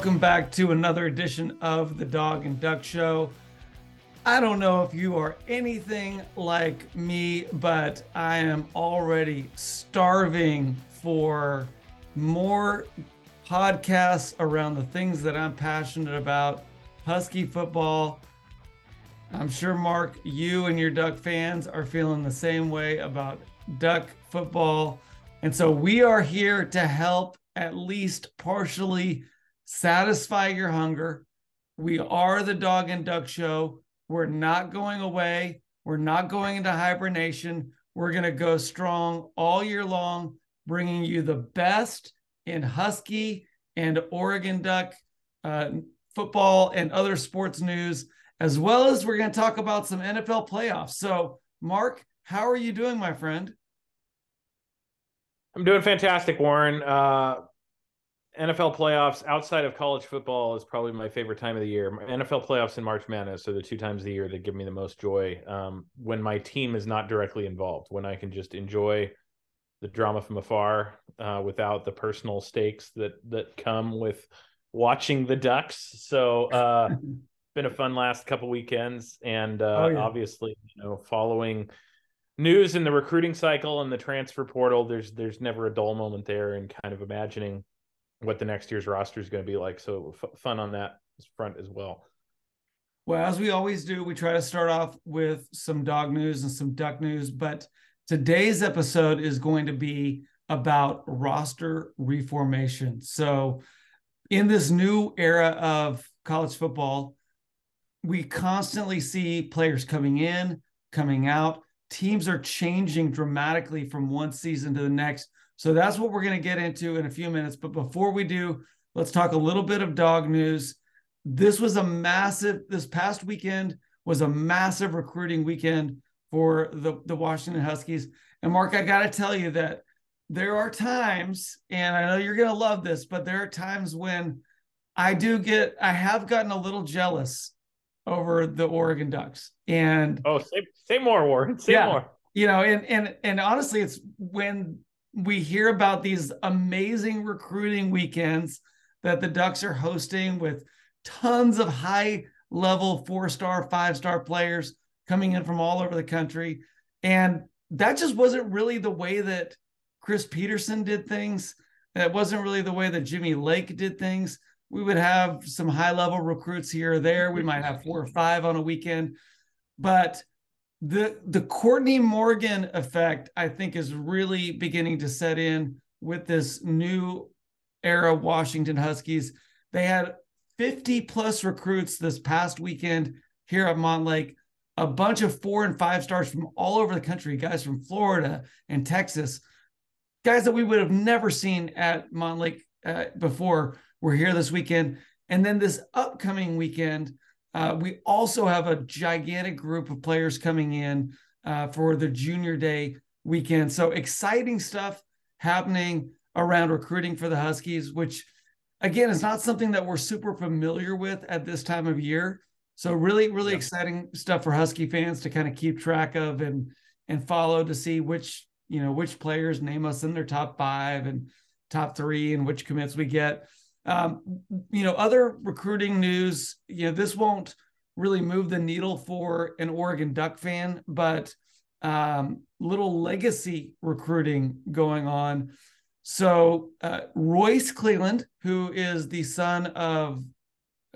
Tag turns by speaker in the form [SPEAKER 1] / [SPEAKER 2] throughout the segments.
[SPEAKER 1] welcome back to another edition of the Dog and Duck Show. I don't know if you are anything like me, but I am already starving for more podcasts around the things that I'm passionate about Husky football. I'm sure, Mark, you and your Duck fans are feeling the same way about Duck football. And so we are here to help at least partially satisfy your hunger. We are the Dog and Duck Show. We're not going away. We're not going into hibernation. We're going to go strong all year long, bringing you the best in Husky and Oregon Duck uh, football and other sports news, as well as we're going to talk about some NFL playoffs. So, Mark, how are you doing, my friend?
[SPEAKER 2] I'm doing fantastic, Warren. Uh, NFL playoffs outside of college football is probably my favorite time of the year. NFL playoffs and March Madness are the two times of the year that give me the most joy. Um, when my team is not directly involved, when I can just enjoy the drama from afar uh, without the personal stakes that that come with watching the Ducks. So, uh, been a fun last couple weekends, and uh, oh, yeah. obviously, you know, following news in the recruiting cycle and the transfer portal. There's there's never a dull moment there, and kind of imagining what the next year's roster is going to be like. So f- fun on that front as well.
[SPEAKER 1] Well, as we always do, we try to start off with some dog news and some duck news, but today's episode is going to be about roster reformation. So, in this new era of college football, we constantly see players coming in, coming out. Teams are changing dramatically from one season to the next so that's what we're going to get into in a few minutes. But before we do, let's talk a little bit of dog news. This was a massive, this past weekend was a massive recruiting weekend for the, the Washington Huskies. And Mark, I got to tell you that there are times, and I know you're going to love this, but there are times when I do get, I have gotten a little jealous over the Oregon Ducks. And
[SPEAKER 2] oh, say, say more, Warren. Say yeah, more.
[SPEAKER 1] You know, and and and honestly, it's when we hear about these amazing recruiting weekends that the Ducks are hosting with tons of high level four star, five star players coming in from all over the country. And that just wasn't really the way that Chris Petersen did things. That wasn't really the way that Jimmy Lake did things. We would have some high level recruits here or there. We might have four or five on a weekend. But the the Courtney Morgan effect, I think, is really beginning to set in with this new era Washington Huskies. They had 50 plus recruits this past weekend here at Montlake, a bunch of four and five stars from all over the country, guys from Florida and Texas, guys that we would have never seen at Montlake uh, before were here this weekend. And then this upcoming weekend, uh, we also have a gigantic group of players coming in uh, for the junior day weekend. So exciting stuff happening around recruiting for the Huskies, which again is not something that we're super familiar with at this time of year. So really, really yeah. exciting stuff for Husky fans to kind of keep track of and and follow to see which you know which players name us in their top five and top three and which commits we get. Um, you know, other recruiting news, you know, this won't really move the needle for an Oregon Duck fan, but um, little legacy recruiting going on. So, uh, Royce Cleeland, who is the son of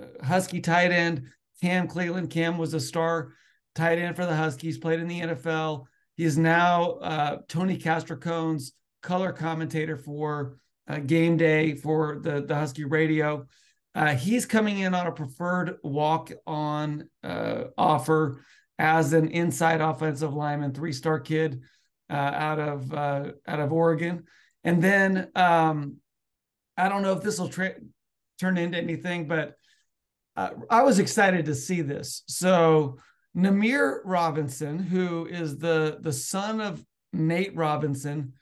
[SPEAKER 1] uh, Husky tight end Cam Cleeland, Cam was a star tight end for the Huskies, played in the NFL. He is now uh, Tony Castricone's color commentator for uh, game day for the, the Husky radio. Uh, he's coming in on a preferred walk on uh, offer as an inside offensive lineman, three star kid uh, out of uh, out of Oregon. And then um, I don't know if this will tra- turn into anything, but uh, I was excited to see this. So Namir Robinson, who is the the son of Nate Robinson,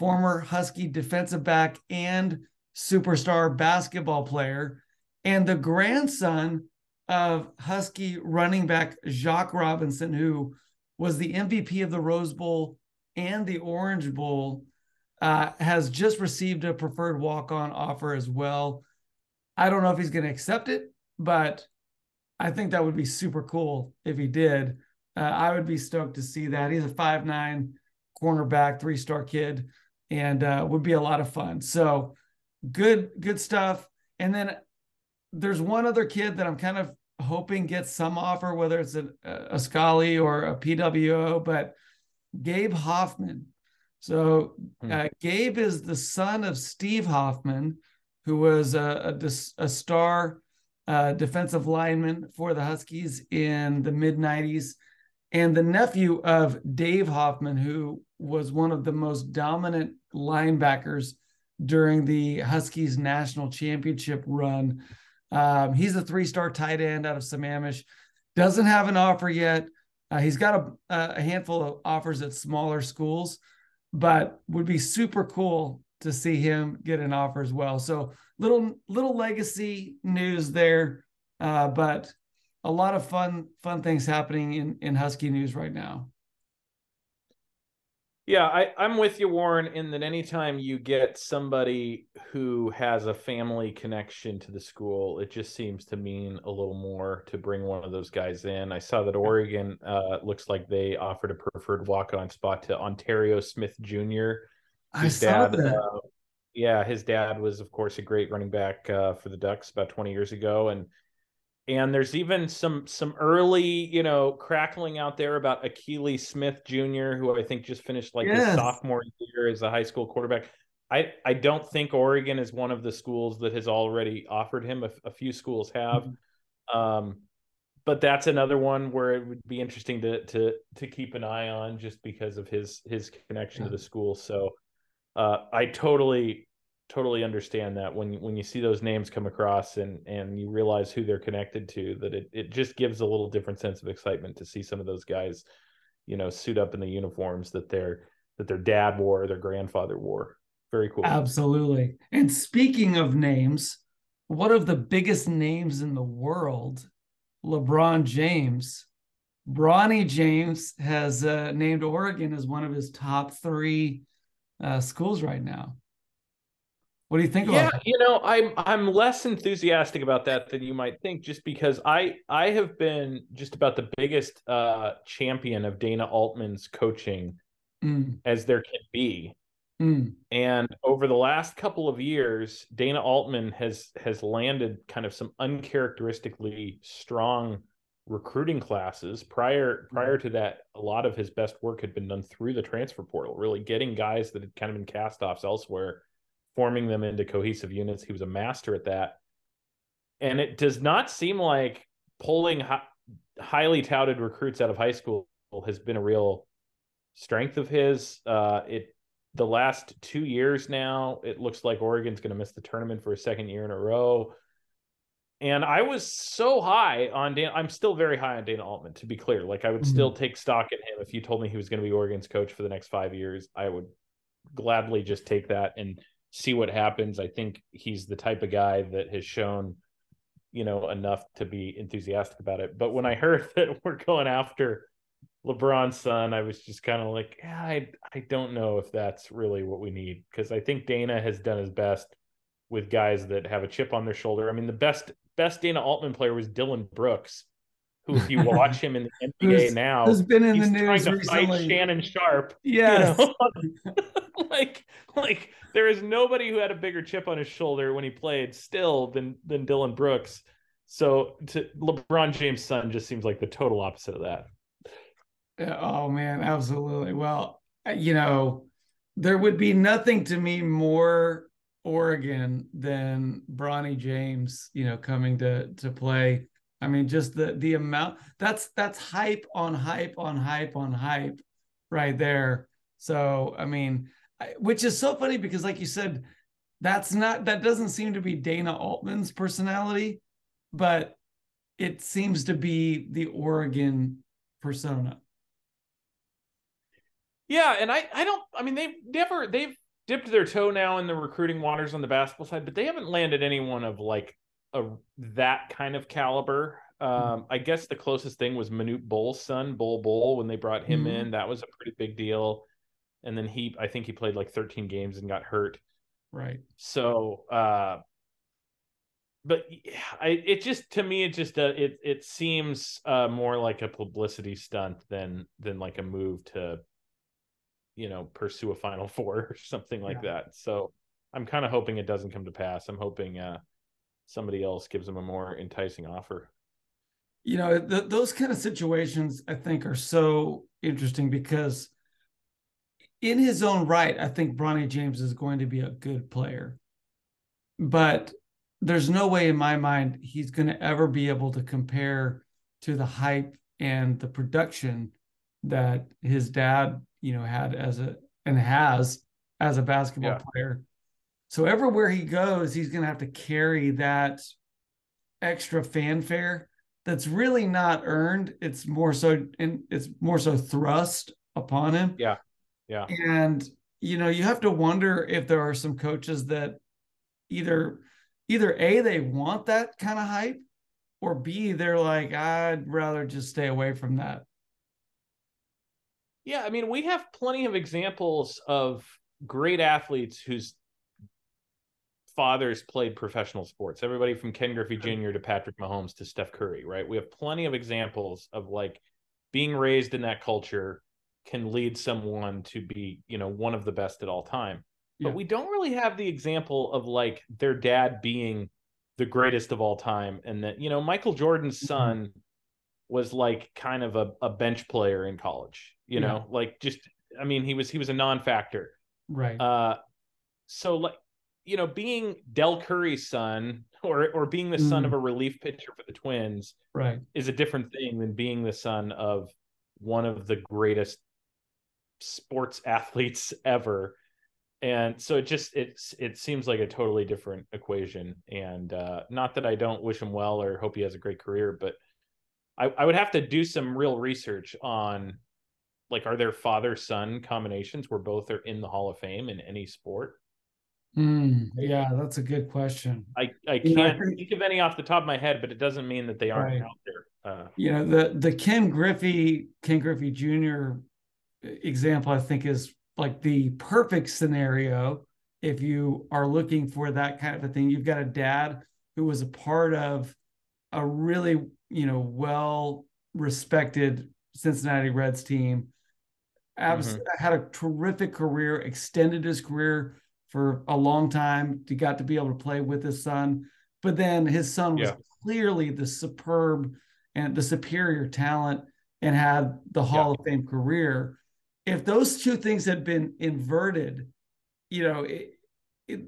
[SPEAKER 1] former Husky defensive back and superstar basketball player, and the grandson of Husky running back Jacques Robinson, who was the MVP of the Rose Bowl and the Orange Bowl, uh, has just received a preferred walk on offer as well. I don't know if he's going to accept it, but I think that would be super cool if he did. Uh, I would be stoked to see that. He's a five nine cornerback, three star kid, and uh, would be a lot of fun. So good, good stuff. And then there's one other kid that I'm kind of hoping gets some offer, whether it's a, a Scully or a PWO, but Gabe Hoffman. So hmm. uh, Gabe is the son of Steve Hoffman, who was a, a, a star uh, defensive lineman for the Huskies in the mid 90s, and the nephew of Dave Hoffman, who was one of the most dominant linebackers during the Huskies national championship run. Um, he's a three star tight end out of Sammamish, doesn't have an offer yet. Uh, he's got a, a handful of offers at smaller schools, but would be super cool to see him get an offer as well. So little little legacy news there, uh, but a lot of fun fun things happening in in Husky news right now.
[SPEAKER 2] Yeah, I, I'm with you, Warren, in that anytime you get somebody who has a family connection to the school, it just seems to mean a little more to bring one of those guys in. I saw that Oregon uh, looks like they offered a preferred walk on spot to Onterrio Smith Jr.
[SPEAKER 1] I saw dad, that.
[SPEAKER 2] Uh, yeah, his dad was, of course, a great running back uh, for the Ducks about 20 years ago. And and there's even some some early you know crackling out there about Akili Smith Jr., who I think just finished like yes. his sophomore year as a high school quarterback. I I don't think Oregon is one of the schools that has already offered him. A, a few schools have, mm-hmm. um, but that's another one where it would be interesting to to to keep an eye on just because of his his connection yeah. to the school. So uh, I totally totally understand that when when you see those names come across and and you realize who they're connected to that it, it just gives a little different sense of excitement to see some of those guys you know suit up in the uniforms that their that their dad wore or their grandfather wore. Very cool.
[SPEAKER 1] Absolutely. And speaking of names one of the biggest names in the world lebron james. Bronny james has uh, named oregon as one of his top three uh, schools right now what do you think about?
[SPEAKER 2] yeah, you know, I'm I'm less enthusiastic about that than you might think, just because I I have been just about the biggest uh champion of Dana Altman's coaching mm. as there can be. Mm. And over the last couple of years, Dana Altman has has landed kind of some uncharacteristically strong recruiting classes. Prior prior to that, a lot of his best work had been done through the transfer portal, really getting guys that had kind of been cast offs elsewhere forming them into cohesive units. He was a master at that. And it does not seem like pulling hi- highly touted recruits out of high school has been a real strength of his. Uh, it the last two years now, it looks like Oregon's going to miss the tournament for a second year in a row. And I was so high on Dan. I'm still very high on Dana Altman, to be clear. Like I would mm-hmm. still take stock in him. If you told me he was going to be Oregon's coach for the next five years, I would gladly just take that and see what happens. I think he's the type of guy that has shown, you know, enough to be enthusiastic about it. But when I heard that we're going after LeBron's son, I was just kind of like, yeah, I I don't know if that's really what we need because I think Dana has done his best with guys that have a chip on their shoulder. I mean, the best best Dana Altman player was Dillon Brooks, who, if you watch him in the NBA now,
[SPEAKER 1] has been in the news recently.
[SPEAKER 2] Shannon Sharpe.
[SPEAKER 1] Yeah, You
[SPEAKER 2] know? like, like there is nobody who had a bigger chip on his shoulder when he played still than than Dillon Brooks. So to LeBron James' son just seems like the total opposite of that.
[SPEAKER 1] Oh man, absolutely. Well, you know, there would be nothing to me more Oregon than Bronny James, you know, coming to to play I mean, just the the amount that's that's hype on hype on hype on hype right there. So I mean, which is so funny because, like you said, that's not that doesn't seem to be Dana Altman's personality, but it seems to be the Oregon persona.
[SPEAKER 2] Yeah, and I I don't I mean they've never they've dipped their toe now in the recruiting waters on the basketball side, but they haven't landed anyone of like a that kind of caliber. Hmm. Um, I guess the closest thing was Manute Bol's son, Bull Bol, when they brought him mm-hmm. in. That was a pretty big deal. And then he, I think he played like 13 games and got hurt.
[SPEAKER 1] Right.
[SPEAKER 2] So, uh, but I, it just to me it just uh, it it seems uh, more like a publicity stunt than than like a move to you know pursue a final four or something like yeah. that so i'm kind of hoping it doesn't come to pass i'm hoping uh somebody else gives them a more enticing offer
[SPEAKER 1] you know the, those kind of situations i think are so interesting because in his own right i think bronny james is going to be a good player but there's no way in my mind he's going to ever be able to compare to the hype and the production that his dad, you know, had as a and has as a basketball yeah. player. So everywhere he goes, he's going to have to carry that extra fanfare that's really not earned. It's more so and it's more so thrust upon him.
[SPEAKER 2] Yeah. Yeah.
[SPEAKER 1] And you know, you have to wonder if there are some coaches that either either A, they want that kind of hype, or B, they're like, I'd rather just stay away from that.
[SPEAKER 2] Yeah, I mean, we have plenty of examples of great athletes whose fathers played professional sports. Everybody from Ken Griffey Jr. to Patrick Mahomes to Steph Curry, right? We have plenty of examples of like being raised in that culture can lead someone to be, you know, one of the best at all time but we don't really have the example of like their dad being the greatest of all time and that you know michael jordan's mm-hmm. son mm-hmm. was like kind of a, a bench player in college you yeah. know like just i mean he was he was a non-factor
[SPEAKER 1] right
[SPEAKER 2] uh so like you know being Dell Curry's son or or being the mm. son of mm. a relief pitcher for the twins
[SPEAKER 1] right
[SPEAKER 2] is a different thing than being the son of one of the greatest sports athletes ever and so it just it's it seems like a totally different equation and uh not that i don't wish him well or hope he has a great career but i, I would have to do some real research on like are there father son combinations where both are in the hall of fame in any sport
[SPEAKER 1] mm, yeah that's a good question
[SPEAKER 2] i i can't know, I think, think of any off the top of my head but it doesn't mean that they aren't right. out there uh,
[SPEAKER 1] you know the the ken griffey ken griffey jr example i think is like the perfect scenario if you are looking for that kind of a thing. You've got a dad who was a part of a really, you know, well respected Cincinnati Reds team. Abs- mm-hmm. Had a terrific career, extended his career for a long time. He got to be able to play with his son, but then his son was yeah. clearly the superb and the superior talent and had the Hall yeah. of Fame career if those two things had been inverted, you know, it, it,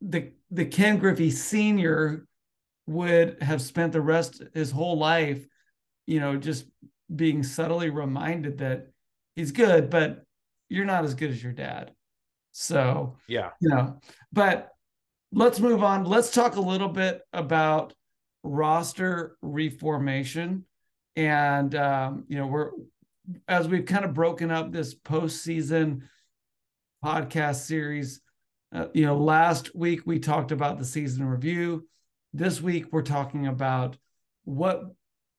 [SPEAKER 1] the the Ken Griffey Senior would have spent the rest his whole life, you know, just being subtly reminded that he's good, but you're not as good as your dad. So
[SPEAKER 2] yeah,
[SPEAKER 1] you know, but let's move on. Let's talk a little bit about roster reformation. And um, you know, we're as we've kind of broken up this postseason podcast series, uh, you know, last week we talked about the season review. This week we're talking about what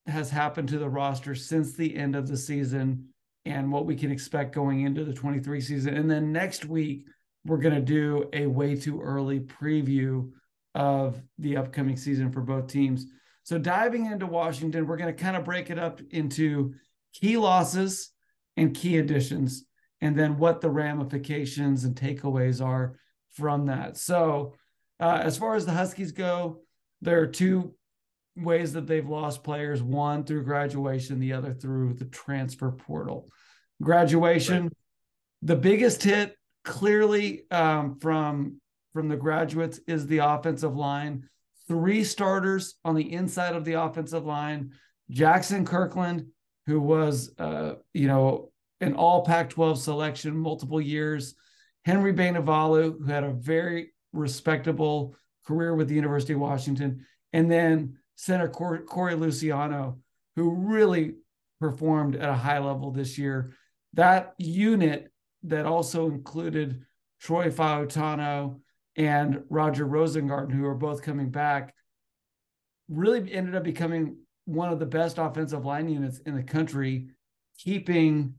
[SPEAKER 1] has happened to the roster since the end of the season and what we can expect going into the 23 season. And then next week we're going to do a way too early preview of the upcoming season for both teams. So diving into Washington, we're going to kind of break it up into key losses and key additions, and then what the ramifications and takeaways are from that. So, uh, as far as the Huskies go, there are two ways that they've lost players one through graduation, the other through the transfer portal. Graduation, right. the biggest hit clearly um, from from the graduates is the offensive line. Three starters on the inside of the offensive line Jaxson Kirkland, who was, uh, you know, an all Pac 12 selection multiple years, Henry Bainivalu, who had a very respectable career with the University of Washington, and then Center Corey Luciano, who really performed at a high level this year. That unit that also included Troy Fautanu and Roger Rosengarten, who are both coming back, really ended up becoming one of the best offensive line units in the country, keeping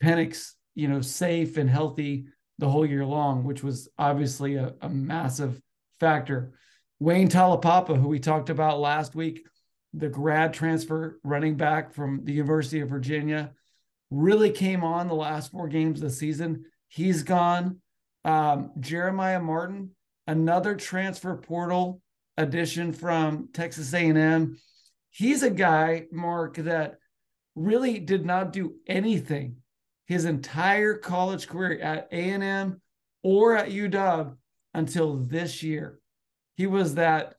[SPEAKER 1] Penix, you know, safe and healthy the whole year long, which was obviously a, a massive factor. Wayne Taulapapa, who we talked about last week, the grad transfer running back from the University of Virginia, really came on the last four games of the season. He's gone. Um, Jeremiah Martin, another transfer portal addition from Texas A&M. He's a guy, Mark, that really did not do anything his entire college career at A&M or at UW until this year. He was that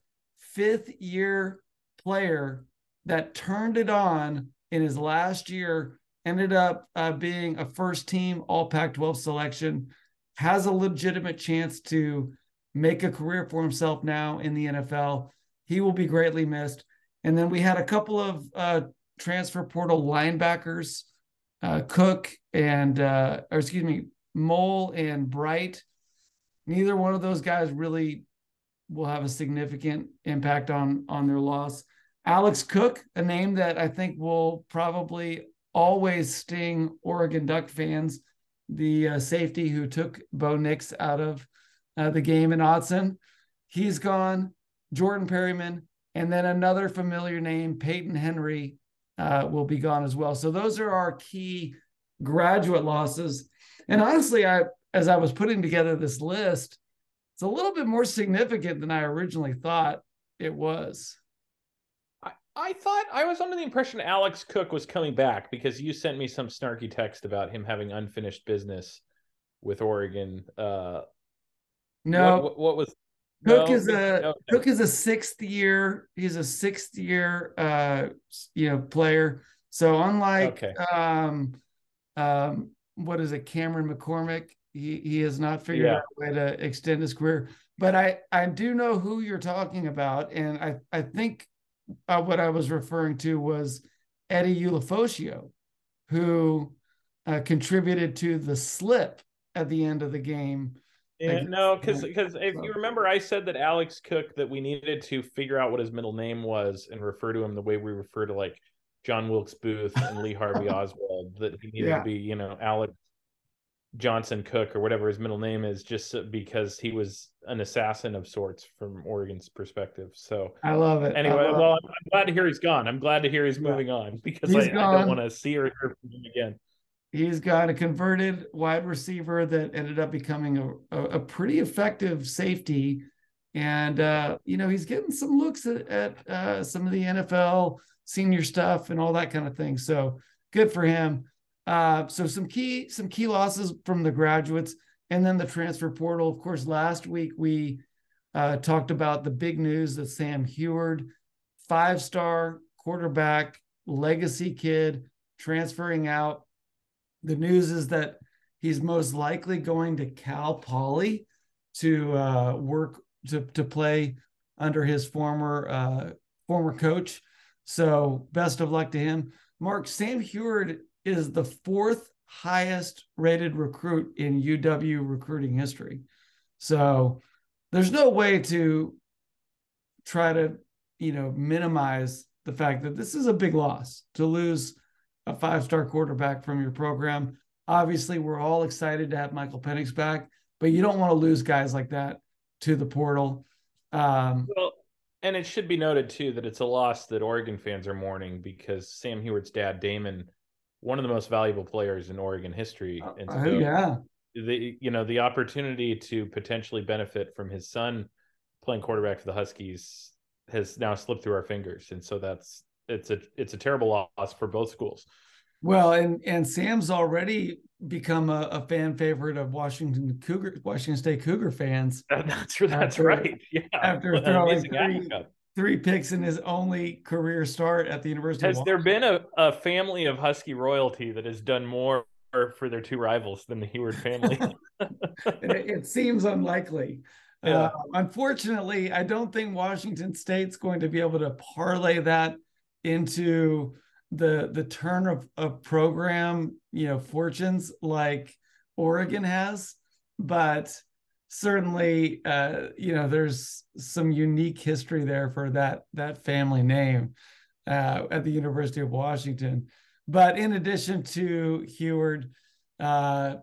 [SPEAKER 1] fifth year player that turned it on in his last year, ended up uh, being a first team All Pac 12 selection, has a legitimate chance to make a career for himself now in the NFL. He will be greatly missed. And then we had a couple of uh, transfer portal linebackers, uh, Cook and, uh, or excuse me, Mole and Bright. Neither one of those guys really will have a significant impact on on their loss. Alex Cook, a name that I think will probably always sting Oregon Duck fans, the uh, safety who took Bo Nix out of uh, the game in Autzen. He's gone. Jordan Perryman, and then another familiar name, Peyton Henry, uh, will be gone as well. So those are our key graduate losses. And honestly, I as I was putting together this list, it's a little bit more significant than I originally thought it was.
[SPEAKER 2] I, I thought I was under the impression Alex Cook was coming back because you sent me some snarky text about him having unfinished business with Oregon. Uh,
[SPEAKER 1] no,
[SPEAKER 2] what, what was
[SPEAKER 1] Cook no, is a okay. Cook is a sixth year. He's a sixth year, uh, you know, player. So unlike, okay. um, um, what is it, Cameron McCormick? He he has not figured yeah. out a way to extend his career. But I I do know who you're talking about, and I I think uh, what I was referring to was Eddie Ulofoshio, who uh, contributed to the slip at the end of the game
[SPEAKER 2] yeah, no, because because if you remember, I said that Alex Cook that we needed to figure out what his middle name was and refer to him the way we refer to like John Wilkes Booth and Lee Harvey Oswald. That he needed yeah. to be, you know, Alex Johnson Cook or whatever his middle name is, just because he was an assassin of sorts from Oregon's perspective. So
[SPEAKER 1] I love it.
[SPEAKER 2] Anyway, love well, it. I'm, glad to hear he's gone. I'm glad to hear he's yeah. moving on because I, I, don't want to see or hear from him again
[SPEAKER 1] he's got a converted wide receiver that ended up becoming a, a, a pretty effective safety. And, uh, you know, he's getting some looks at, at uh, some of the NFL senior stuff and all that kind of thing. So good for him. Uh, so some key, some key losses from the graduates and then the transfer portal. Of course, last week we uh, talked about the big news that Sam Huard, five star quarterback, legacy kid, transferring out the news is that he's most likely going to Cal Poly to uh, work to to play under his former uh, former coach. So best of luck to him. Mark Sam Huard is the fourth highest rated recruit in UW recruiting history. So there's no way to try to you know minimize the fact that this is a big loss to lose a five star quarterback from your program. Obviously, we're all excited to have Michael Penix back, but you don't want to lose guys like that to the portal. Um,
[SPEAKER 2] well, and it should be noted too that it's a loss that Oregon fans are mourning because Sam Huard's dad, Damon, one of the most valuable players in Oregon history.
[SPEAKER 1] Uh, and so uh, yeah,
[SPEAKER 2] the you know the opportunity to potentially benefit from his son playing quarterback for the Huskies has now slipped through our fingers, and so that's it's a it's a terrible loss for both schools.
[SPEAKER 1] Well, and and Sam's already become a, a fan favorite of Washington Cougar, Washington State Cougar fans.
[SPEAKER 2] That's that's after, right. Yeah,
[SPEAKER 1] after throwing three, three picks in his only career start at the University.
[SPEAKER 2] Has there been a, a family of Husky royalty that has done more for their two rivals than the Huard family?
[SPEAKER 1] it, it, seems unlikely. Yeah. Uh, unfortunately, I don't think Washington State's going to be able to parlay that into the the turn of, of program you know fortunes like oregon has but certainly uh you know there's some unique history there for that that family name uh at the university of washington but in addition to Huard, uh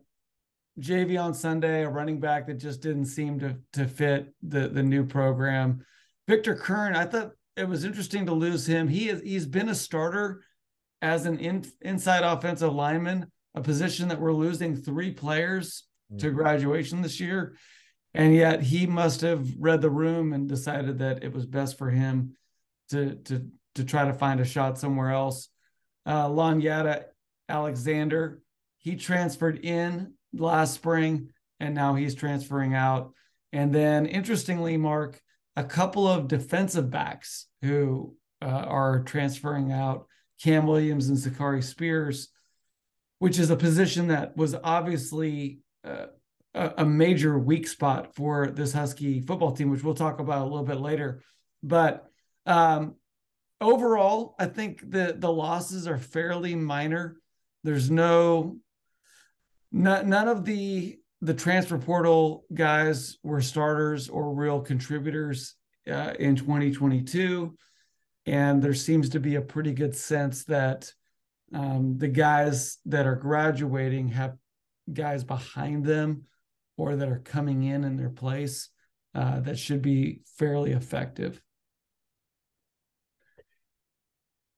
[SPEAKER 1] on Sunday, a running back that just didn't seem to to fit the the new program. Victor Curne, I thought it was interesting to lose him. He is he's been a starter as an in, inside offensive lineman, a position that we're losing three players mm-hmm. to graduation this year. And yet he must have read the room and decided that it was best for him to to to try to find a shot somewhere else. Uh, Lanyata Alexander, he transferred in last spring and now he's transferring out. And then, interestingly, Mark, a couple of defensive backs who uh, are transferring out Cam Williams and Sakari Spears, which is a position that was obviously uh, a major weak spot for this Husky football team, which we'll talk about a little bit later. But um, overall, I think the the losses are fairly minor. There's no, none of the the transfer portal guys were starters or real contributors uh, in 2022. And there seems to be a pretty good sense that um, the guys that are graduating have guys behind them or that are coming in in their place uh, that should be fairly effective.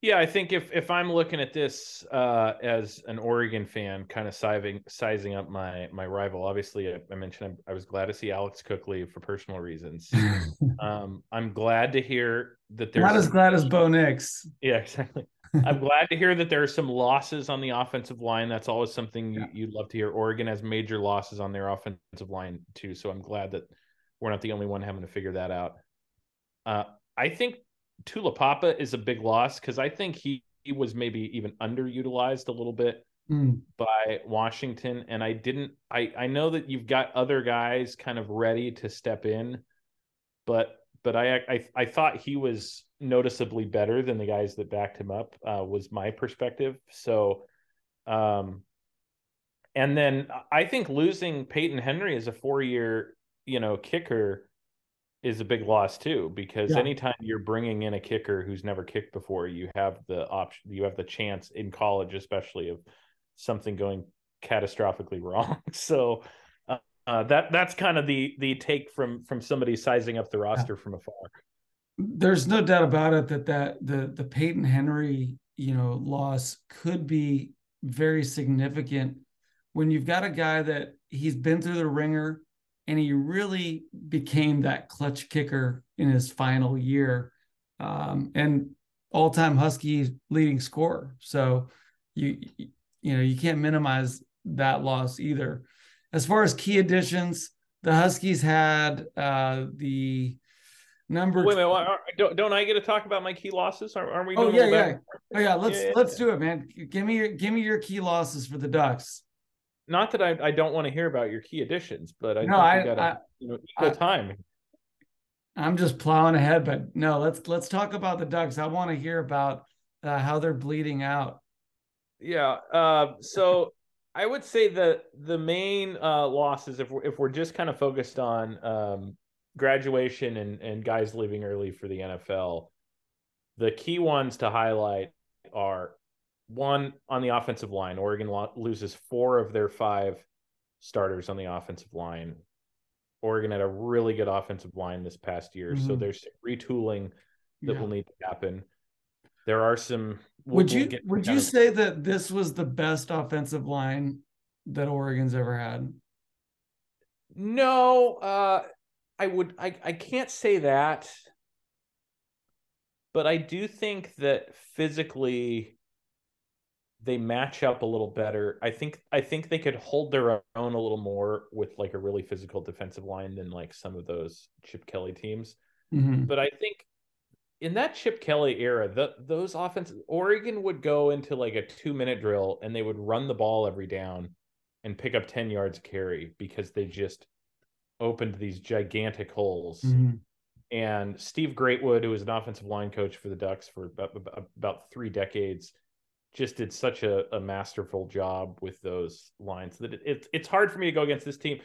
[SPEAKER 2] Yeah, I think if if I'm looking at this uh, as an Oregon fan, kind of sizing sizing up my my rival. Obviously, I, I mentioned I, I, was glad to see Alex Cook leave for personal reasons. um, I'm glad to hear that there's
[SPEAKER 1] not as glad as Bo Nix.
[SPEAKER 2] Yeah, exactly. I'm glad to hear that there are some losses on the offensive line. That's always something you, you'd love to hear. Oregon has major losses on their offensive line too, so I'm glad that we're not the only one having to figure that out. Uh, I think Taulapapa is a big loss because I think he, he was maybe even underutilized a little bit mm. by Washington. And I didn't I, I know that you've got other guys kind of ready to step in, but but I I, I thought he was noticeably better than the guys that backed him up, uh, was my perspective. So um and then I think losing Peyton Henry as a four year, you know, kicker is a big loss too because yeah. anytime you're bringing in a kicker who's never kicked before you have the option you have the chance in college especially of something going catastrophically wrong so uh, uh, that that's kind of the the take from from somebody sizing up the roster yeah. from afar
[SPEAKER 1] there's no doubt about it that that the the Peyton Henry you know loss could be very significant. When you've got a guy that he's been through the ringer and he really became that clutch kicker in his final year um, and all-time husky leading scorer. So you you know you can't minimize that loss either. As far as key additions the huskies had uh, the number
[SPEAKER 2] wait a minute don't, don't i get to talk about my key losses aren't we
[SPEAKER 1] oh yeah yeah oh yeah let's yeah, let's yeah. do it man give me your give me your key losses for the ducks
[SPEAKER 2] not that I, I don't want to hear about your key additions, but I no, I, got a, you know, equal I, time.
[SPEAKER 1] I'm just plowing ahead, but no, let's let's talk about the Ducks. I want to hear about uh, how they're bleeding out.
[SPEAKER 2] Yeah. Uh, so I would say that the main uh, losses, if we're, if we're just kind of focused on um, graduation and and guys leaving early for the NFL, the key ones to highlight are one on the offensive line. Oregon lo- loses four of their five starters on the offensive line. Oregon had a really good offensive line this past year, mm-hmm. so there's retooling that yeah. will need to happen. There are some.
[SPEAKER 1] We'll, would you we'll would you of... say that this was the best offensive line that Oregon's ever had?
[SPEAKER 2] No, uh, I would. I I can't say that, but I do think that physically they match up a little better. I think I think they could hold their own a little more with like a really physical defensive line than like some of those Chip Kelly teams. Mm-hmm. But I think in that Chip Kelly era, the, those offenses, Oregon would go into like a two minute drill and they would run the ball every down and pick up 10 yards carry because they just opened these gigantic holes. Mm-hmm. And Steve Greatwood, who was an offensive line coach for the Ducks for about, about three decades, just did such a, a masterful job with those lines that it, it, it's hard for me to go against this team.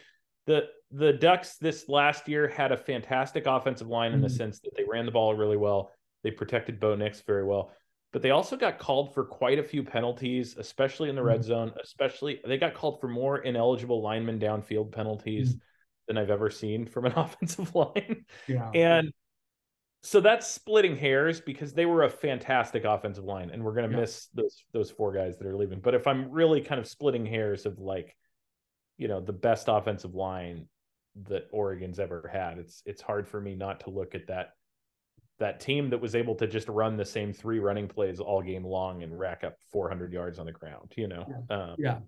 [SPEAKER 2] The the Ducks this last year had a fantastic offensive line mm-hmm. in the mm-hmm. sense that they ran the ball really well. They protected Bo Nix very well, but they also got called for quite a few penalties, especially in the mm-hmm. red zone. Especially they got called for more ineligible lineman downfield penalties mm-hmm. Than I've ever seen from an offensive line. Yeah. And so that's splitting hairs because they were a fantastic offensive line, and we're going to
[SPEAKER 1] Yeah.
[SPEAKER 2] miss those those four guys that are leaving. But if I'm really kind of splitting hairs of like, you know, the best offensive line that Oregon's ever had, it's it's hard for me not to look at that that team that was able to just run the same three running plays all game long and rack up 400 yards on the ground. You know, um,
[SPEAKER 1] Yeah.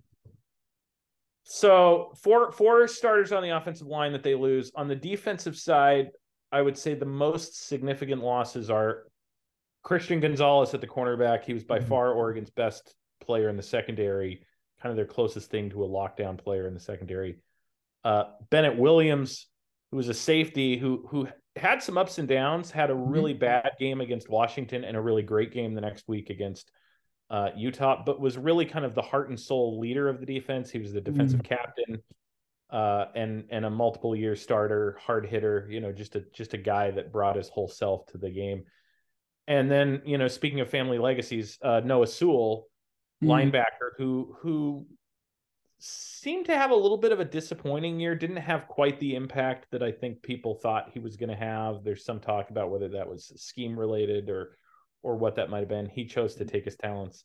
[SPEAKER 2] So four four starters on the offensive line that they lose. On the defensive side, I would say the most significant losses are Christian Gonzalez at the cornerback. He was by
[SPEAKER 1] Mhm.
[SPEAKER 2] far Oregon's best player in the secondary, kind of their closest thing to a lockdown player in the secondary. Uh, Bennett Williams, who was a safety who who had some ups and downs, had a really bad game against Washington and a really great game the next week against uh, Utah, but was really kind of the heart and soul leader of the defense. He was the defensive captain uh, and and a multiple year starter, hard hitter. You know, just a just a guy that brought his whole self to the game. And then, you know, speaking of family legacies, uh, Noah Sewell,
[SPEAKER 1] Mhm.
[SPEAKER 2] linebacker, who who seemed to have a little bit of a disappointing year. Didn't have quite the impact that I think people thought he was going to have. There's some talk about whether that was scheme related or or what that might have been. He chose to take his talents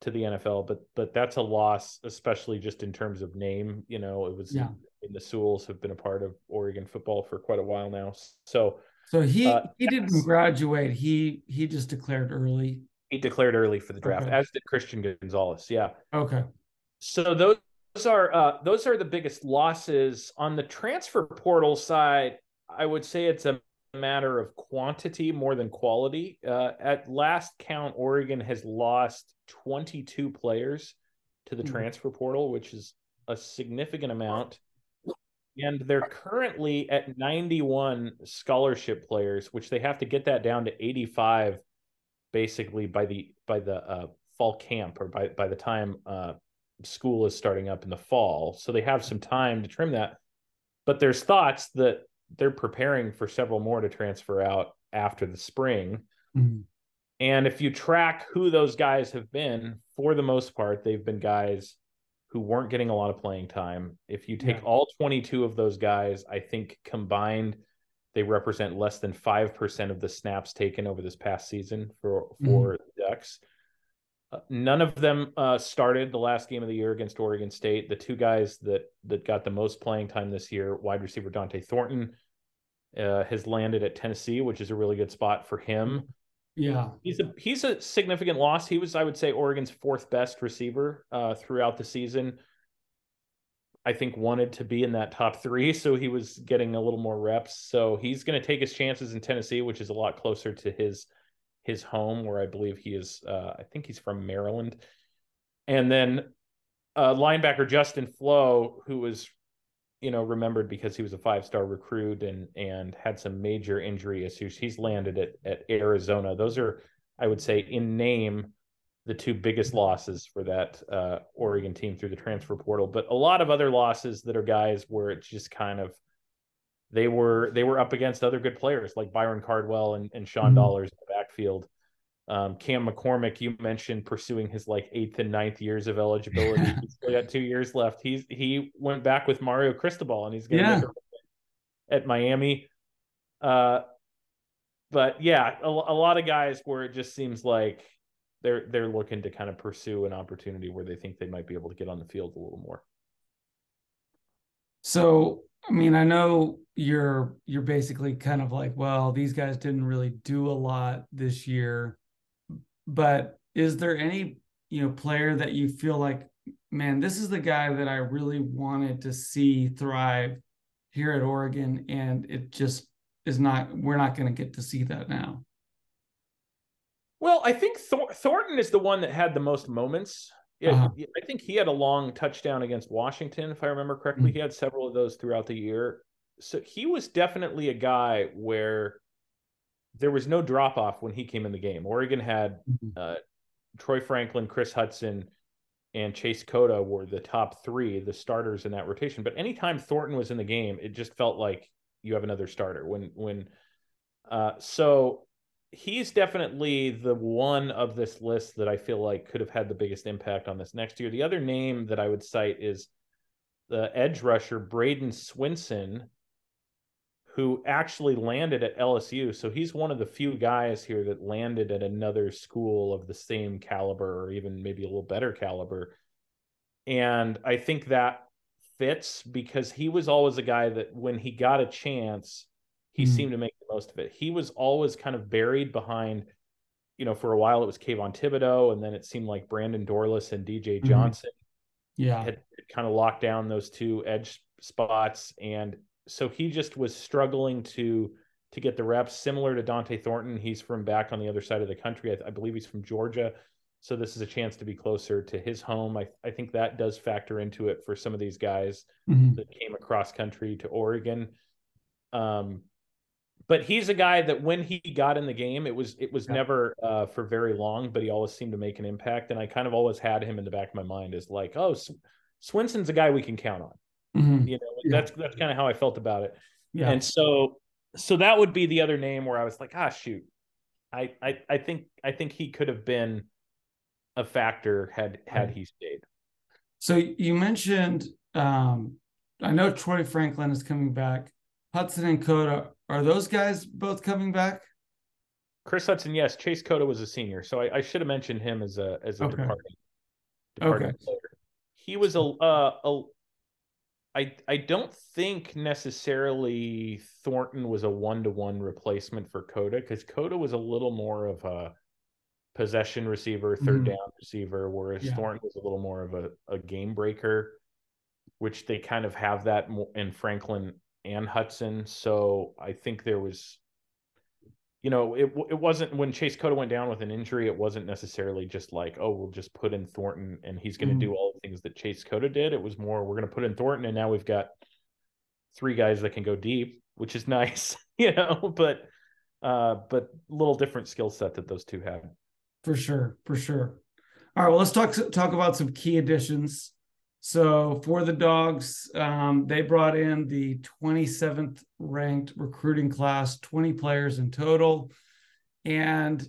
[SPEAKER 2] to the NFL, but but that's a loss, especially just in terms of name. You know, it was
[SPEAKER 1] Yeah.
[SPEAKER 2] The Sewells have been a part of Oregon football for quite a while now. So
[SPEAKER 1] So he
[SPEAKER 2] Uh,
[SPEAKER 1] he didn't graduate. He he just declared early.
[SPEAKER 2] he declared early for the draft,
[SPEAKER 1] Okay.
[SPEAKER 2] as did Christian Gonzalez. Yeah.
[SPEAKER 1] Okay.
[SPEAKER 2] So those those are uh, those are the biggest losses on the transfer portal side. I would say it's a matter of quantity more than quality. Uh, at last count, Oregon has lost 22 players to the
[SPEAKER 1] Mhm.
[SPEAKER 2] transfer portal, which is a significant amount. And they're currently at 91 scholarship players, which they have to get that down to 85 basically by the by the uh, fall camp or by by the time uh, school is starting up in the fall. So they have some time to trim that. But there's thoughts that they're preparing for several more to transfer out after the spring.
[SPEAKER 1] Mhm.
[SPEAKER 2] And if you track who those guys have been, for the most part, they've been guys who weren't getting a lot of playing time. If you take
[SPEAKER 1] Yeah.
[SPEAKER 2] all 22 of those guys, I think combined, they represent less than 5% of the snaps taken over this past season for, for the Ducks. Uh, none of them uh, started the last game of the year against Oregon State. The two guys that that got the most playing time this year, wide receiver Dont'e Thornton, uh, has landed at Tennessee, which is a really good spot for him
[SPEAKER 1] Yeah.
[SPEAKER 2] he's a he's a significant loss. He was, I would say, Oregon's fourth best receiver uh, throughout the season. I think wanted to be in that top three, so he was getting a little more reps. So he's going to take his chances in Tennessee, which is a lot closer to his his home, where I believe he is. Uh, I think he's from Maryland. And then uh, linebacker Justin Flowe, who was, you know, remembered because he was a five star recruit and and had some major injury issues. He's landed at at Arizona. Those are, I would say, in name, the two biggest losses for that uh, Oregon team through the transfer portal. But a lot of other losses that are guys where it's just kind of they were they were up against other good players like Byron Cardwell and, and Sean
[SPEAKER 1] Mhm.
[SPEAKER 2] Dollars backfield. Um, Cam McCormick, you mentioned pursuing his like eighth and ninth years of eligibility. He's still got two years left. He's he went back with Mario Cristobal and he's going to
[SPEAKER 1] Yeah.
[SPEAKER 2] at Miami. Uh, but yeah, a, a lot of guys where it just seems like they're they're looking to kind of pursue an opportunity where they think they might be able to get on the field a little more.
[SPEAKER 1] So, I mean, I know you're you're basically kind of like, well, these guys didn't really do a lot this year, but is there any, you know, player that you feel like, man, this is the guy that I really wanted to see thrive here at Oregon, and it just is not. We're not going to get to see that now.
[SPEAKER 2] Well, I think Thor- Thornton is the one that had the most moments. Yeah,
[SPEAKER 1] Uh-huh.
[SPEAKER 2] I think he had a long touchdown against Washington, if I remember correctly.
[SPEAKER 1] Mhm.
[SPEAKER 2] He had several of those throughout the year. So he was definitely a guy where there was no drop off when he came in the game. Oregon had uh, Troy Franklin, Chris Hutson, and Chase Cota were the top three, the starters in that rotation. But anytime Thornton was in the game, it just felt like you have another starter. When when uh, so he's definitely the one of this list that I feel like could have had the biggest impact on this next year. The other name that I would cite is the edge rusher Bradyn Swinson, who actually landed at LSU. So he's one of the few guys here that landed at another school of the same caliber or even maybe a little better caliber. And I think that fits because he was always a guy that when he got a chance, he mm-hmm. seemed to make most of it. He was always kind of buried behind, you know, for a while it was Kayvon Thibodeaux, and then it seemed like Brandon Dorlus and DJ mm-hmm. Johnson.
[SPEAKER 1] Yeah.
[SPEAKER 2] Had, had kind of locked down those two edge spots. And so he just was struggling to to get the reps similar to Dont'e Thornton. He's from back on the other side of the country. I, I, believe he's from Georgia. So this is a chance to be closer to his home. I, I think that does factor into it for some of these guys mm-hmm. that came across country to Oregon. Um, but he's a guy that when he got in the game, it was it was yeah. never uh, for very long, but he always seemed to make an impact. And I kind of always had him in the back of my mind as like, oh, Swinson's a guy we can count on. Mm-hmm. You know, yeah. that's that's kind of how I felt about it. Yeah. And so so that would be the other name where I was like, ah, shoot, I I I think I think he could have been a factor had had he stayed.
[SPEAKER 1] So you mentioned, um, I know Troy Franklin is coming back. Hutson and Cota are those guys both coming back?
[SPEAKER 2] Chris Hutson, yes. Chase Cota was a senior, so I, I should have mentioned him as a as a okay. departing, departing okay. player. He was a, uh, a I I don't think necessarily Thornton was a one to one replacement for Cota because Cota was a little more of a possession receiver, 3rd mm-hmm. down receiver, whereas yeah. Thornton was a little more of a, a game breaker, which they kind of have that in Franklin and Hutson. So I think there was you know, it it wasn't when Chase Cota went down with an injury. It wasn't necessarily just like, oh, we'll just put in Thornton and he's going to mm. do all the things that Chase Cota did. It was more, we're going to put in Thornton and now we've got three guys that can go deep, which is nice, you know. But uh, but a little different skill set that those two have.
[SPEAKER 1] For sure, for sure. All right, well, let's talk talk about some key additions. So for the dogs, um, they brought in the 27th ranked recruiting class, 20 players in total. And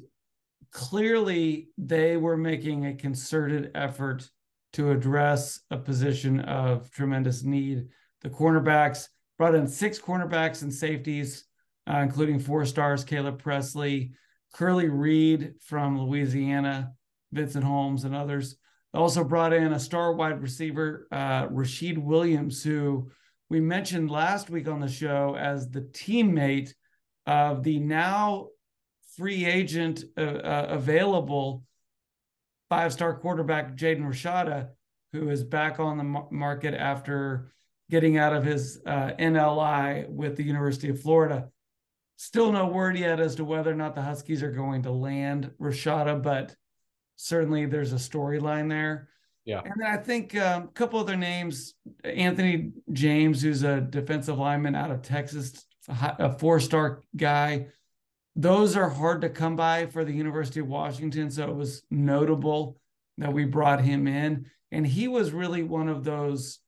[SPEAKER 1] clearly they were making a concerted effort to address a position of tremendous need. The cornerbacks brought in six cornerbacks and safeties, uh, including four stars Caleb Presley, Curley Reed from Louisiana, Vincent Holmes, and others also brought in a star wide receiver, uh, Rashid Williams, who we mentioned last week on the show as the teammate of the now free agent uh, uh, available five star quarterback, Jaden Rashada, who is back on the market after getting out of his uh, NLI with the University of Florida. Still no word yet as to whether or not the Huskies are going to land Rashada, but certainly there's a storyline there.
[SPEAKER 2] Yeah.
[SPEAKER 1] And then I think um, a couple other names Anthony James, who's a defensive lineman out of Texas, a four star guy. Those are hard to come by for the University of Washington. So it was notable that we brought him in. And he was really one of those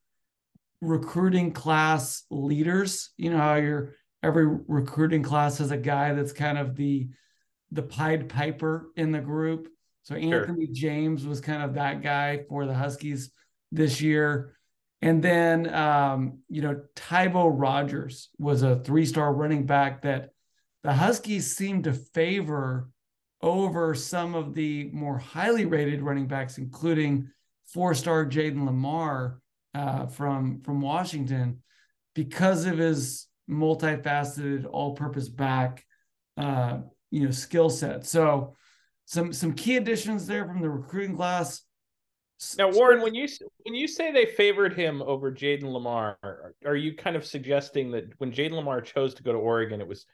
[SPEAKER 1] recruiting class leaders. You know how you're every recruiting class has a guy that's kind of the the Pied Piper in the group. So Anthony sure. James was kind of that guy for the Huskies this year. And then, um, you know, Tybo Rogers was a three star running back that the Huskies seemed to favor over some of the more highly rated running backs, including four star Jayden Limar uh, from, from Washington, because of his multifaceted all purpose back, uh, you know, skill set. So, some some key additions there from the recruiting class.
[SPEAKER 2] Now, Warren, when you when you say they favored him over Jayden Limar, are you kind of suggesting that when Jayden Limar chose to go to Oregon, it was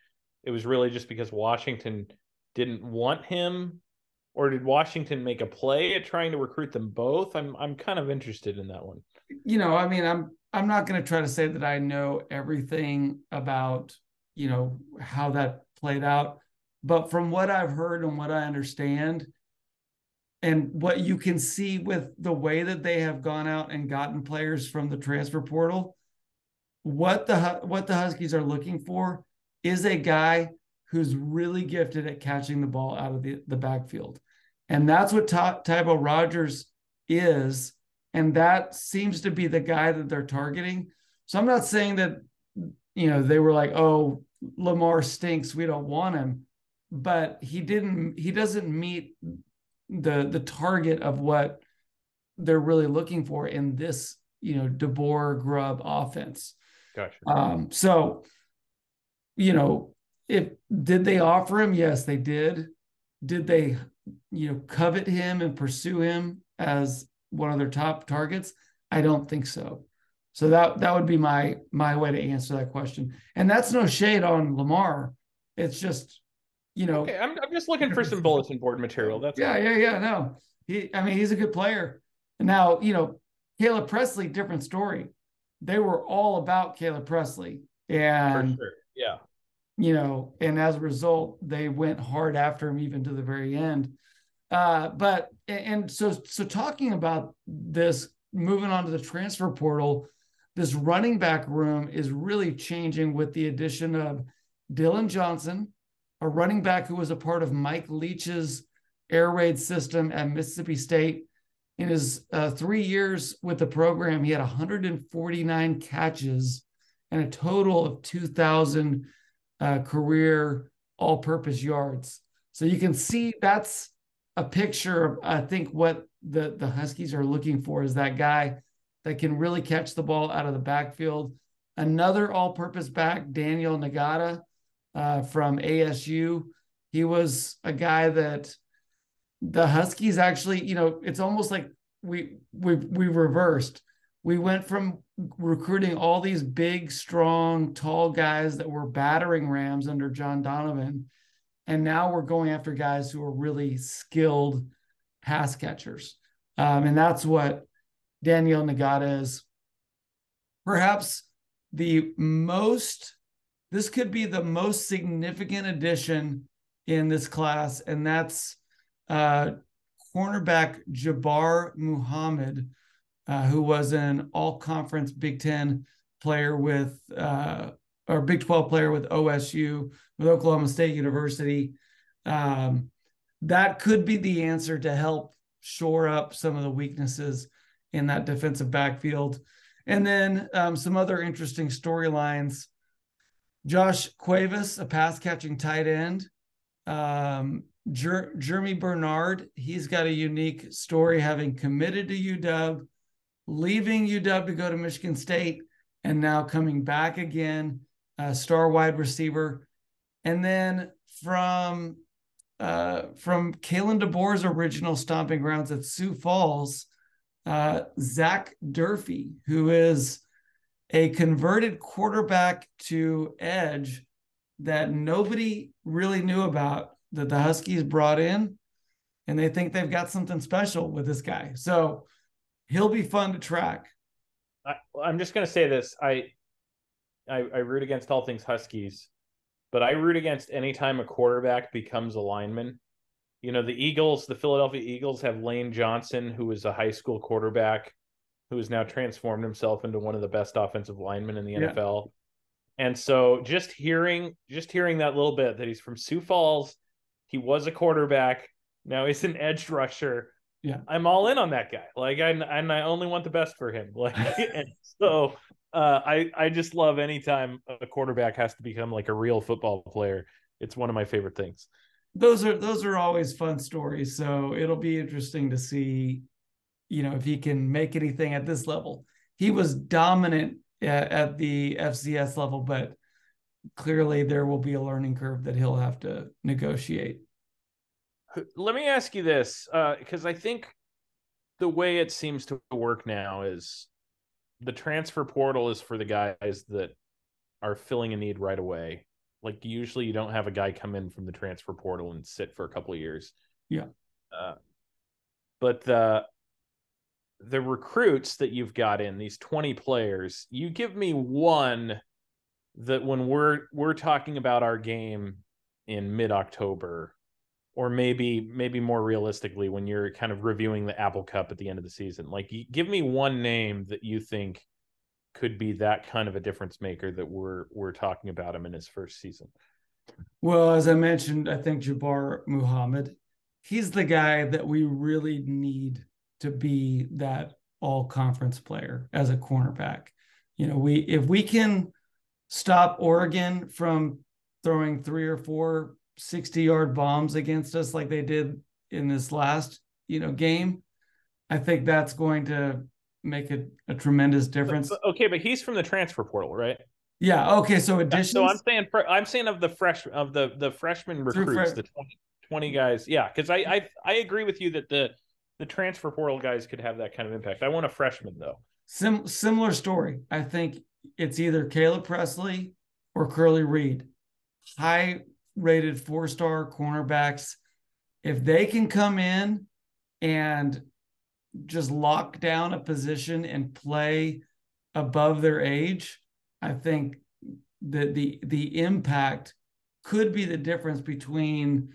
[SPEAKER 2] it was really just because Washington didn't want him, or did Washington make a play at trying to recruit them both? I'm I'm kind of interested in that one.
[SPEAKER 1] You know, I mean, I'm I'm not going to try to say that I know everything about you know how that played out. But from what I've heard and what I understand, and what you can see with the way that they have gone out and gotten players from the transfer portal, what the what the Huskies are looking for is a guy who's really gifted at catching the ball out of the, the backfield. And that's what Ty- Tybo Rogers is. And that seems to be the guy that they're targeting. So I'm not saying that you know, they were like, oh, Limar stinks. We don't want him. But he didn't, he doesn't meet the the target of what they're really looking for in this, you know, DeBoer Grubb offense.
[SPEAKER 2] Gotcha.
[SPEAKER 1] Um, so, you know, if did they offer him? Yes, they did. Did they, you know, covet him and pursue him as one of their top targets? I don't think so. So that that would be my my way to answer that question. And that's no shade on Limar. It's just, you know,
[SPEAKER 2] okay, I'm, I'm just looking for some bulletin board material. That's
[SPEAKER 1] yeah, yeah, yeah. No, he. I mean, he's a good player. Now, you know, Caleb Presley, different story. They were all about Caleb Presley, and
[SPEAKER 2] sure. yeah,
[SPEAKER 1] you know, and as a result, they went hard after him even to the very end. Uh, but and so so talking about this, moving on to the transfer portal, this running back room is really changing with the addition of Dillon Johnson, a running back who was a part of Mike Leach's air raid system at Mississippi State. In his uh, three years with the program, he had 149 catches and a total of 2,000 uh, career all purpose yards. So you can see that's a picture of, I think, what the, the Huskies are looking for is that guy that can really catch the ball out of the backfield. Another all purpose back, Daniyel Ngata uh, from ASU. He was a guy that the Huskies actually, you know, it's almost like we we we reversed. We went from recruiting all these big, strong, tall guys that were battering rams under John Donovan. And now we're going after guys who are really skilled pass catchers. Um, and that's what Daniyel Ngata is. Perhaps the most, this could be the most significant addition in this class, and that's uh, cornerback Jabbar Muhammad uh, who was an all conference Big Ten player with, uh, or Big 12 player with OSU, with Oklahoma State University. Um, that could be the answer to help shore up some of the weaknesses in that defensive backfield. And then um, some other interesting storylines. Josh Cuevas, a pass catching tight end. Um, Jer- Germie Bernard, he's got a unique story having committed to UW, leaving UW to go to Michigan State and now coming back again, star wide receiver. And then from uh, from Kalen DeBoer's original stomping grounds at Sioux Falls, uh, Zach Durfee, who is a converted quarterback to edge that nobody really knew about that the Huskies brought in. And they think they've got something special with this guy. So he'll be fun to track.
[SPEAKER 2] I, am just going to say this. I, I, I root against all things Huskies, but I root against anytime a quarterback becomes a lineman. You know, the Eagles, the Philadelphia Eagles have Lane Johnson, who is a high school quarterback who has now transformed himself into one of the best offensive linemen in the yeah. NFL. And so just hearing just hearing that little bit that he's from Sioux Falls, he was a quarterback, now he's an edge rusher.
[SPEAKER 1] Yeah.
[SPEAKER 2] I'm all in on that guy. Like I, and i only want the best for him. Like so uh, i i just love anytime a quarterback has to become like a real football player. It's one of my favorite things.
[SPEAKER 1] Those are those are always fun stories. So it'll be interesting to see you know if he can make anything at this level he was dominant at, at the fcs level but clearly there will be a learning curve that he'll have to negotiate
[SPEAKER 2] let me ask you this, because uh, I think the way it seems to work now is the transfer portal is for the guys that are filling a need right away. Like usually, you don't have a guy come in from the transfer portal and sit for a couple of years.
[SPEAKER 1] Yeah.
[SPEAKER 2] Uh, but the the recruits that you've got in these 20 players, you give me one that when we're we're talking about our game in mid October or maybe maybe more realistically when you're kind of reviewing the apple cup at the end of the season like give me one name that you think could be that kind of a difference maker that we're we're talking about him in his first season.
[SPEAKER 1] Well as i mentioned i think jabbar muhammad he's the guy that we really need to be that all conference player as a cornerback you know we if we can stop Oregon from throwing three or four 60 yard bombs against us like they did in this last, you know, game, I think that's going to make a, a tremendous difference.
[SPEAKER 2] But, but, okay, but he's from the transfer portal, right?
[SPEAKER 1] Yeah. Okay. So additions.
[SPEAKER 2] So I'm saying I'm saying of the fresh of the the freshman recruits, the 20, 20 guys. Yeah, because I, I I agree with you that the the transfer portal guys could have that kind of impact. I want a freshman though.
[SPEAKER 1] Sim- similar story. I think it's either Caleb Presley or Curley Reed. High rated four star cornerbacks. If they can come in and just lock down a position and play above their age, I think that the the impact could be the difference between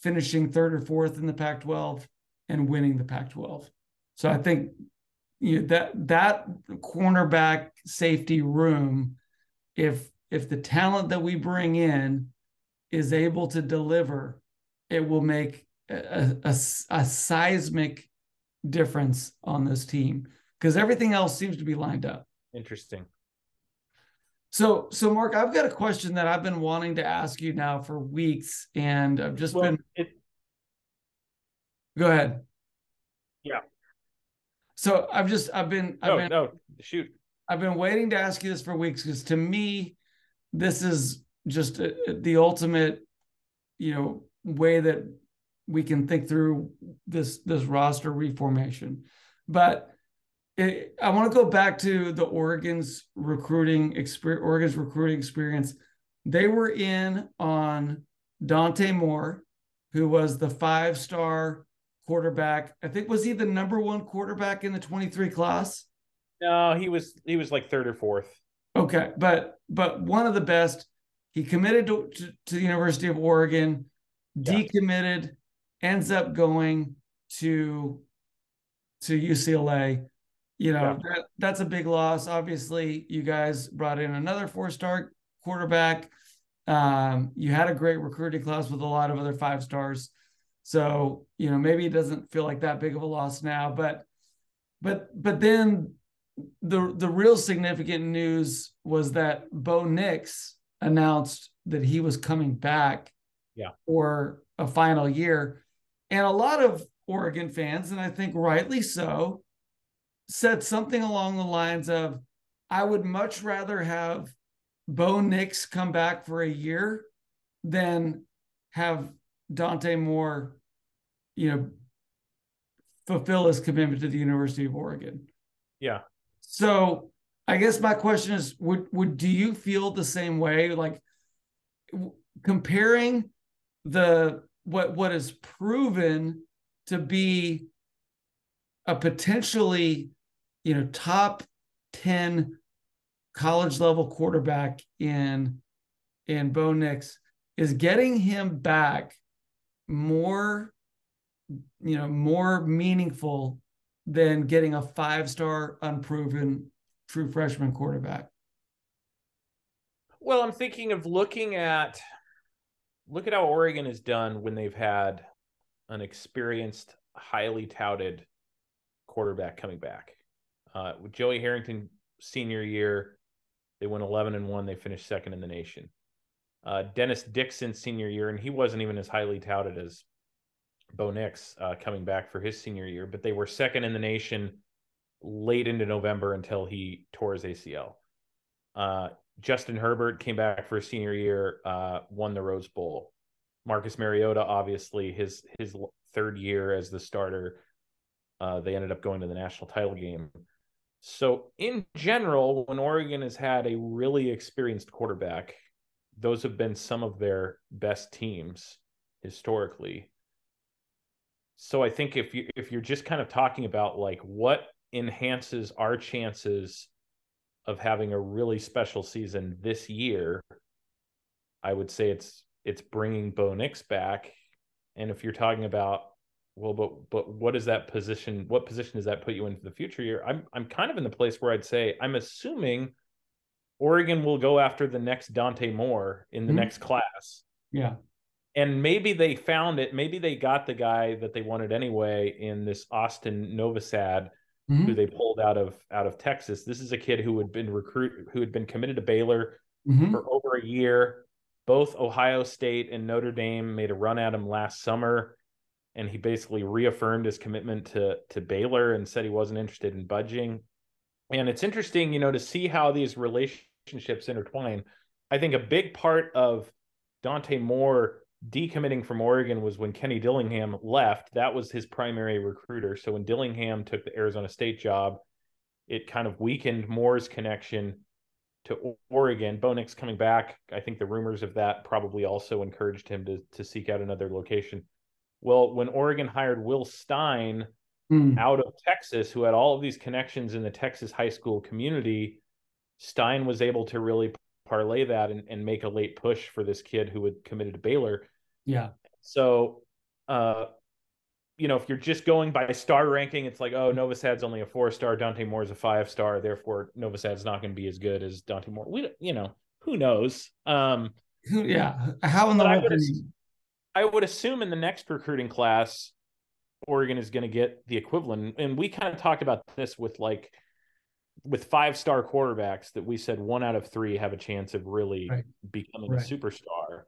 [SPEAKER 1] finishing third or fourth in the Pac-12 and winning the Pac-12. So I think you know, that that cornerback safety room, if if the talent that we bring in is able to deliver, it will make a, a, a seismic difference on this team because everything else seems to be lined up.
[SPEAKER 2] Interesting.
[SPEAKER 1] So, so Mark, I've got a question that I've been wanting to ask you now for weeks, and I've just well, been. It... Go ahead.
[SPEAKER 2] Yeah.
[SPEAKER 1] So I've just I've been
[SPEAKER 2] I've
[SPEAKER 1] no been,
[SPEAKER 2] no shoot
[SPEAKER 1] I've been waiting to ask you this for weeks because to me this is just a, the ultimate you know way that we can think through this this roster reformation, but it, I want to go back to the Oregon's recruiting experience. Oregon's recruiting experience. They were in on Dante Moore, who was the five star quarterback. I think was he the number one quarterback in the 23 class?
[SPEAKER 2] No, he was he was like third or fourth.
[SPEAKER 1] Okay, but but one of the best. He committed to, to, to the University of Oregon, yeah. decommitted, ends up going to to UCLA you know, yeah. that, that's a big loss. Obviously, you guys brought in another four star quarterback. Um, you had a great recruiting class with a lot of other five stars. So, you know, maybe it doesn't feel like that big of a loss now, but but but then the the real significant news was that Bo Nix announced that he was coming back
[SPEAKER 2] yeah.
[SPEAKER 1] for a final year. And a lot of Oregon fans, and I think rightly so, said something along the lines of, I would much rather have Bo Nix come back for a year than have Dante Moore, you know, fulfill his commitment to the University of Oregon.
[SPEAKER 2] Yeah.
[SPEAKER 1] So I guess my question is, would would do you feel the same way? Like w- comparing the what what is proven to be a potentially you know, top 10 college level quarterback in in Bo Nix is getting him back more you know more meaningful than getting a five star unproven true freshman quarterback
[SPEAKER 2] well i'm thinking of looking at look at how oregon has done when they've had an experienced highly touted quarterback coming back uh, with Joey Harrington senior year, they went 11 and one. They finished second in the nation. Uh, Dennis Dixon senior year, and he wasn't even as highly touted as Bo Nix uh, coming back for his senior year, but they were second in the nation late into November until he tore his ACL. Uh, Justin Herbert came back for his senior year, uh, won the Rose Bowl. Marcus Mariota, obviously, his his third year as the starter, uh, they ended up going to the national title game. So, in general, when Oregon has had a really experienced quarterback, those have been some of their best teams historically. So, I think if you if you're just kind of talking about like what enhances our chances of having a really special season this year, I would say it's it's bringing Bo Nix back. And if you're talking about well, but but what is that position? What position does that put you in for the future year? I'm I'm kind of in the place where I'd say I'm assuming Oregon will go after the next Dante Moore in the mm-hmm. next class.
[SPEAKER 1] Yeah.
[SPEAKER 2] And maybe they found it. Maybe they got the guy that they wanted anyway in this Austin Novosad, mm-hmm. who they pulled out of out of Texas. This is a kid who had been recruit who had been committed to Baylor, mm-hmm. for over a year. Both Ohio State and Notre Dame made a run at him last summer, and he basically reaffirmed his commitment to to Baylor and said he wasn't interested in budging. And it's interesting, you know, to see how these relationships intertwine. I think a big part of Dante Moore decommitting from Oregon was when Kenny Dillingham left. That was his primary recruiter. So when Dillingham took the Arizona State job, it kind of weakened Moore's connection to Oregon. Bo Nix coming back, I think the rumors of that probably also encouraged him to to seek out another location. Well, when Oregon hired Will Stein mm. out of Texas, who had all of these connections in the Texas high school community, Stein was able to really parlay that and, and make a late push for this kid who had committed to Baylor.
[SPEAKER 1] Yeah.
[SPEAKER 2] So, uh, you know, if you're just going by star ranking, it's like, oh, Novosad's only a four star, Dante Moore is a five star, therefore Novosad's not going to be as good as Dante Moore. We, you know, who knows? Um,
[SPEAKER 1] yeah, how in the
[SPEAKER 2] I would, I would assume in the next recruiting class, Oregon is going to get the equivalent, and we kind of talked about this with like with five star quarterbacks that we said one out of three have a chance of really right. becoming right. a superstar.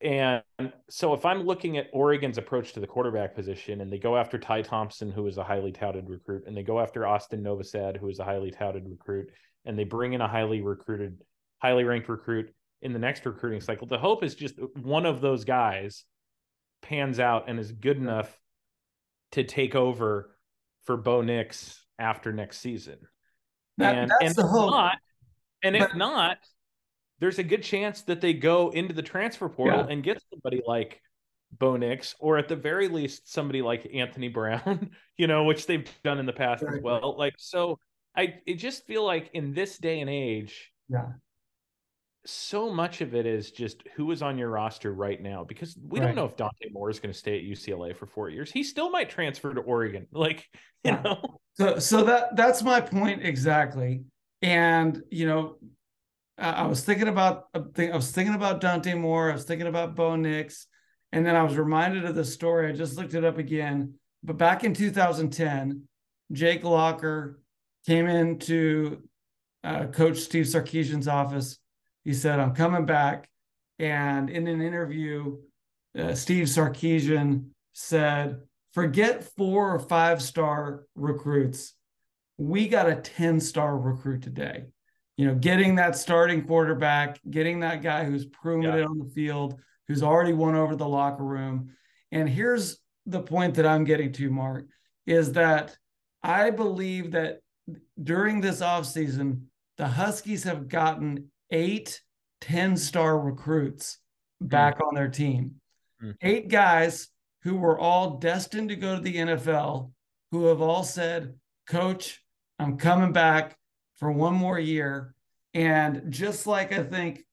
[SPEAKER 2] And so if I'm looking at Oregon's approach to the quarterback position and they go after Ty Thompson, who is a highly touted recruit, and they go after Austin Novosad, who is a highly touted recruit, and they bring in a highly recruited, highly ranked recruit in the next recruiting cycle, the hope is just one of those guys pans out and is good enough to take over for Bo Nix after next season. That, and and if hope. not, and but, if not, there's a good chance that they go into the transfer portal yeah. and get somebody like Bo Nix, or at the very least somebody like Anthony Brown, you know, which they've done in the past right. as well. Like so, I it just feel like in this day and age,
[SPEAKER 1] yeah,
[SPEAKER 2] so much of it is just who is on your roster right now because we right. don't know if Dante Moore is going to stay at UCLA for four years. He still might transfer to Oregon. Like, you yeah. know.
[SPEAKER 1] So so that that's my point exactly. And you know, I was thinking about I was thinking about Dante Moore, I was thinking about Bo Nix, and then I was reminded of the story. I just looked it up again. But back in 2010, Jake Locker came into uh, Coach Steve Sarkisian's office he said, I'm coming back. And in an interview, uh, Steve Sarkisian said, forget four or five star recruits. We got a 10 star recruit today. You know, getting that starting quarterback, getting that guy who's proven yeah. it on the field, who's already won over the locker room. And here's the point that I'm getting to, Mark, is that I believe that during this offseason, the Huskies have gotten eight 10 star recruits back mm. on their team. Mm. Eight guys who were all destined to go to the NFL, who have all said, Coach, I'm coming back for one more year. And just like I think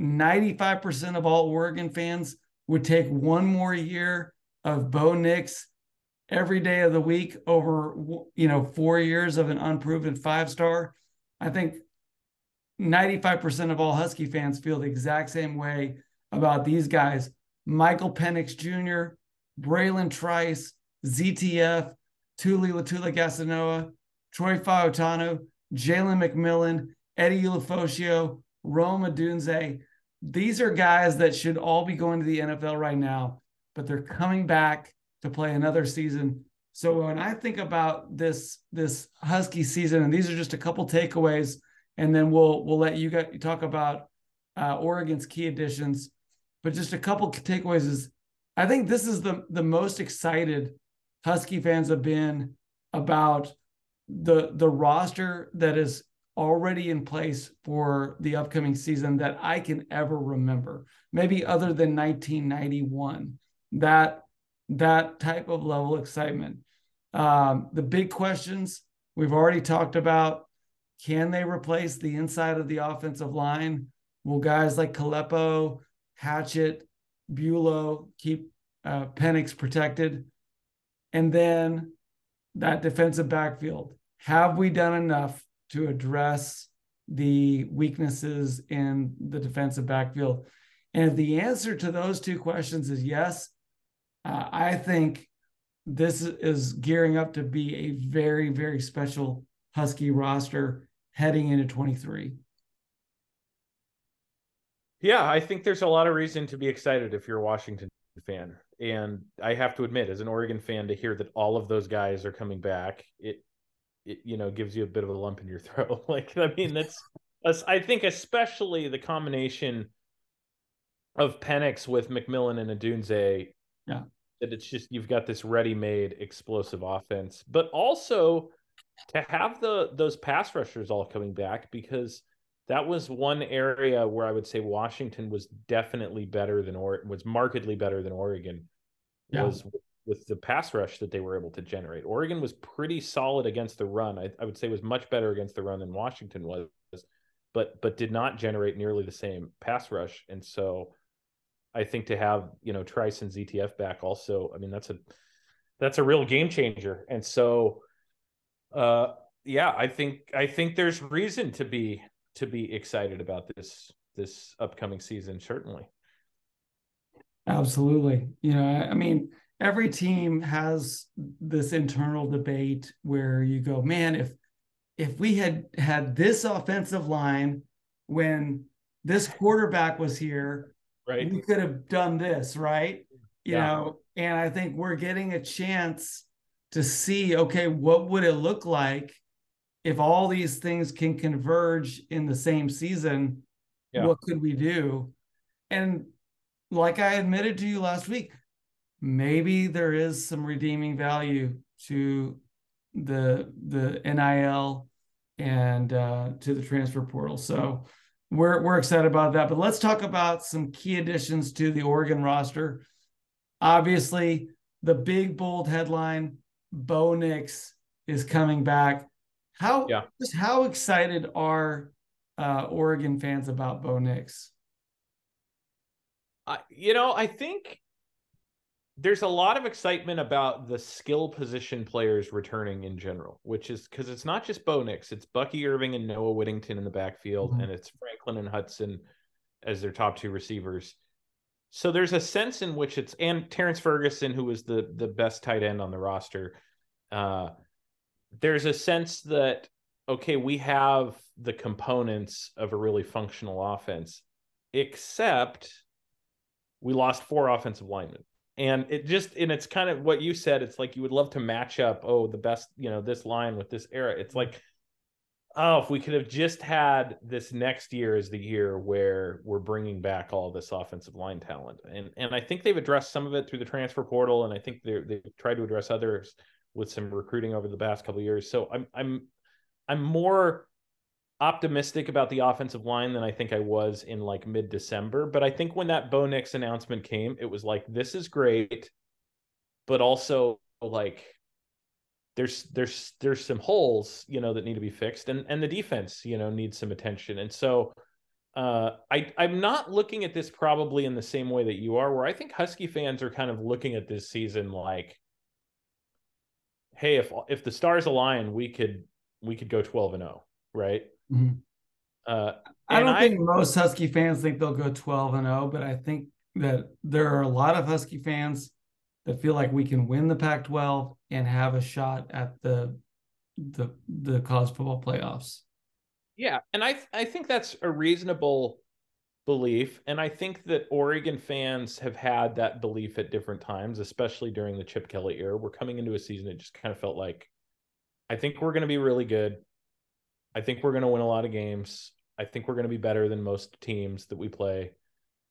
[SPEAKER 1] 95% of all Oregon fans would take one more year of Bo Nix every day of the week over you know four years of an unproven five star i think 95% of all Husky fans feel the exact same way about these guys. Michael Penix Jr., Bralen Trice, ZTF, Tuli Letuligasenoa, Troy Fautanu, Jalen McMillan, Eddie Ulofoshio, Rome Odunze. These are guys that should all be going to the NFL right now, but they're coming back to play another season. So when I think about this this Husky season, and these are just a couple takeaways and then we'll we'll let you get, talk about uh, Oregon's key additions. But just a couple takeaways is I think this is the the most excited Husky fans have been about the the roster that is already in place for the upcoming season that I can ever remember. Maybe other than 1991. That that type of level excitement. Um, the big questions we've already talked about can they replace the inside of the offensive line? Will guys like Kalepo, Hatchett, Buelow keep uh, Penix protected? And then that defensive backfield. Have we done enough to address the weaknesses in the defensive backfield? And if the answer to those two questions is yes, uh, I think this is gearing up to be a very, very special Husky roster heading into 23.
[SPEAKER 2] Yeah, I think there's a lot of reason to be excited if you're a Washington fan. And I have to admit, as an Oregon fan, to hear that all of those guys are coming back, it, it you know, gives you a bit of a lump in your throat. like, I mean, that's, that's I think especially the combination of Penix with McMillan and Odunze.
[SPEAKER 1] Yeah.
[SPEAKER 2] That it's just you've got this ready-made explosive offense, but also to have the those pass rushers all coming back because that was one area where I would say Washington was definitely better than or was markedly better than Oregon yeah. was with the pass rush that they were able to generate. Oregon was pretty solid against the run. I, I would say was much better against the run than Washington was, but but did not generate nearly the same pass rush. And so I think to have, you know, Trice and ZTF back also, I mean, that's a that's a real game changer. And so uh yeah, I think I think there's reason to be to be excited about this this upcoming season certainly.
[SPEAKER 1] Absolutely. You know i mean every team has this internal debate where you go man if if we had had this offensive line when this quarterback was here
[SPEAKER 2] right.
[SPEAKER 1] we could have done this right? You yeah. know and i think we're getting a chance to see okay what would it look like if all these things can converge in the same season, yeah. what could we do? And like I admitted to you last week, maybe there is some redeeming value to the the NIL and uh, to the transfer portal. So we're we're excited about that. But let's talk about some key additions to the Oregon roster. Obviously, the big bold headline: Bo Nix is coming back. How yeah. just how excited are uh, Oregon fans about Bo Nix?
[SPEAKER 2] Uh, you know, I think there's a lot of excitement about the skill position players returning in general, which is because it's not just Bo Nix, it's Bucky Irving and Noah Whittington in the backfield, mm-hmm. and it's Franklin and Hutson as their top two receivers. So there's a sense in which it's and Terrance Ferguson, who was the the best tight end on the roster. Uh, there's a sense that okay, we have the components of a really functional offense, except we lost four offensive linemen. And it just, and it's kind of what you said. It's like you would love to match up, oh, the best, you know, this line with this era. It's like, oh, if we could have just had this next year as the year where we're bringing back all this offensive line talent. And and I think they've addressed some of it through the transfer portal, and I think they they've tried to address others with some recruiting over the past couple years. So I'm I'm I'm more optimistic about the offensive line than I think I was in like mid December. But I think when that Bo Nix announcement came, it was like this is great, but also like there's there's there's some holes you know that need to be fixed, and and the defense you know needs some attention, and so. Uh, I I'm not looking at this probably in the same way that you are, where I think Husky fans are kind of looking at this season like, hey, if if the stars align, we could we could go twelve and 0, right?
[SPEAKER 1] Mm-hmm. Uh, I don't I, think most Husky fans think they'll go twelve and 0, but I think that there are a lot of Husky fans that feel like we can win the Pac-12 and have a shot at the the the college football playoffs.
[SPEAKER 2] Yeah, and I I think that's a reasonable belief. And I think that Oregon fans have had that belief at different times, especially during the Chip Kelly era. We're coming into a season that just kind of felt like, I think we're going to be really good. I think we're going to win a lot of games. I think we're going to be better than most teams that we play.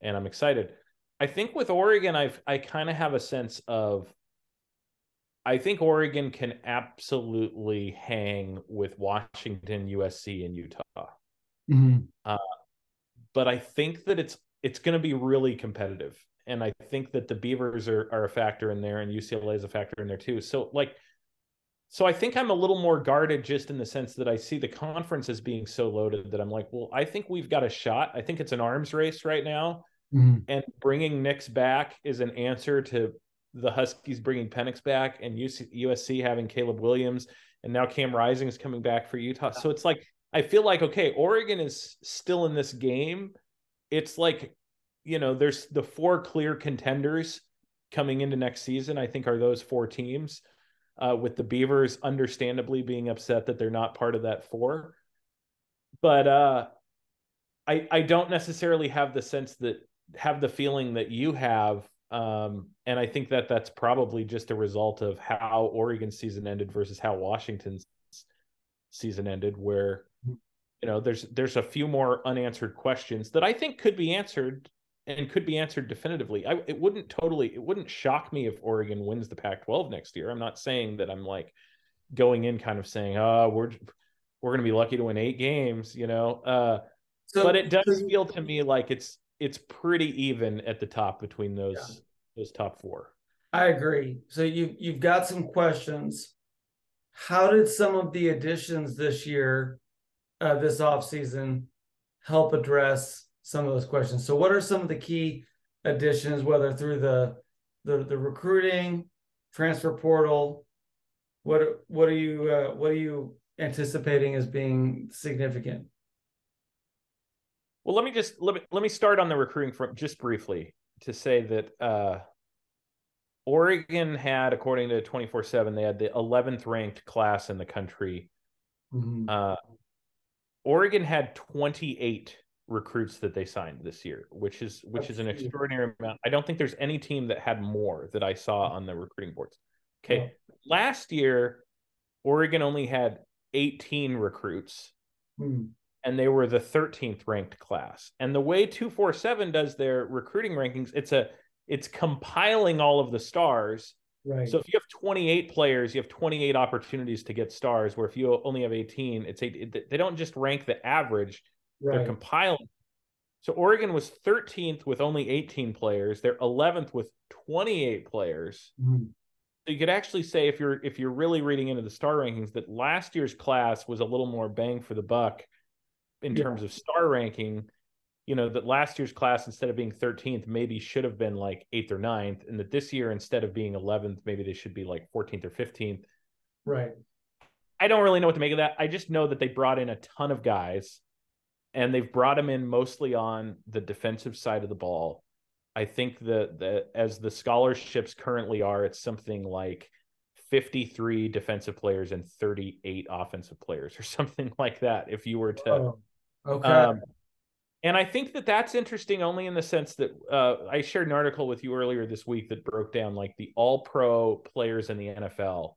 [SPEAKER 2] And I'm excited. I think with Oregon, I've I kind of have a sense of I think Oregon can absolutely hang with Washington, USC, and Utah.
[SPEAKER 1] Mm-hmm.
[SPEAKER 2] Uh, but I think that it's it's going to be really competitive, and I think that the Beavers are are a factor in there, and UCLA is a factor in there too. So like, so I think I'm a little more guarded just in the sense that I see the conference as being so loaded that I'm like, well, I think we've got a shot. I think it's an arms race right now,
[SPEAKER 1] mm-hmm.
[SPEAKER 2] and bringing Nix back is an answer to the Huskies bringing Penix back and USC having Caleb Williams, and now Cam Rising is coming back for Utah. So it's like I feel like okay, Oregon is still in this game. It's like, you know, there's the four clear contenders coming into next season. I think are those four teams, uh, with the Beavers understandably being upset that they're not part of that four. But uh, I I don't necessarily have the sense that have the feeling that you have um, and I think that that's probably just a result of how Oregon's season ended versus how Washington's season ended, where mm-hmm. you know there's there's a few more unanswered questions that I think could be answered and could be answered definitively. I, it wouldn't totally it wouldn't shock me if Oregon wins the Pac-12 next year. I'm not saying that I'm like going in kind of saying, "Oh, we're we're going to be lucky to win eight games," you know. Uh, so, but it does feel to me like it's it's pretty even at the top between those yeah. those top four.
[SPEAKER 1] I agree. So you you've got some questions. How did some of the additions this year, uh, this off season, help address some of those questions? So what are some of the key additions, whether through the the, the recruiting, transfer portal? What what are you uh, what are you anticipating as being significant?
[SPEAKER 2] Well, let me just let me let me start on the recruiting front just briefly to say that uh, Oregon had, according to twenty four seven, they had the eleventh ranked class in the country. Mm-hmm. Uh, Oregon had twenty eight recruits that they signed this year, which is which That's is an extraordinary amount. I don't think there's any team that had more that I saw on the recruiting boards. Okay, last year Oregon only had 18 recruits. Mm and they were the 13th ranked class. And the way 247 does their recruiting rankings, it's a it's compiling all of the stars. Right. So if you have 28 players, you have 28 opportunities to get stars. Where if you only have 18, it's eight. They don't just rank the average; right. they're compiling. So Oregon was 13th with only 18 players. They're 11th with 28 players. Mm-hmm. So you could actually say if you're if you're really reading into the star rankings that last year's class was a little more bang for the buck in yeah. terms of star ranking, you know, that last year's class, instead of being 13th, maybe should have been like eighth or ninth, and that this year, instead of being 11th, maybe they should be like 14th or 15th.
[SPEAKER 1] Right.
[SPEAKER 2] I don't really know what to make of that. I just know that they brought in a ton of guys and they've brought them in mostly on the defensive side of the ball. I think that, that as the scholarships currently are, it's something like 53 defensive players and 38 offensive players or something like that. If you were to, oh.
[SPEAKER 1] Okay. Um,
[SPEAKER 2] and I think that that's interesting only in the sense that uh, I shared an article with you earlier this week that broke down like the all pro players in the NFL.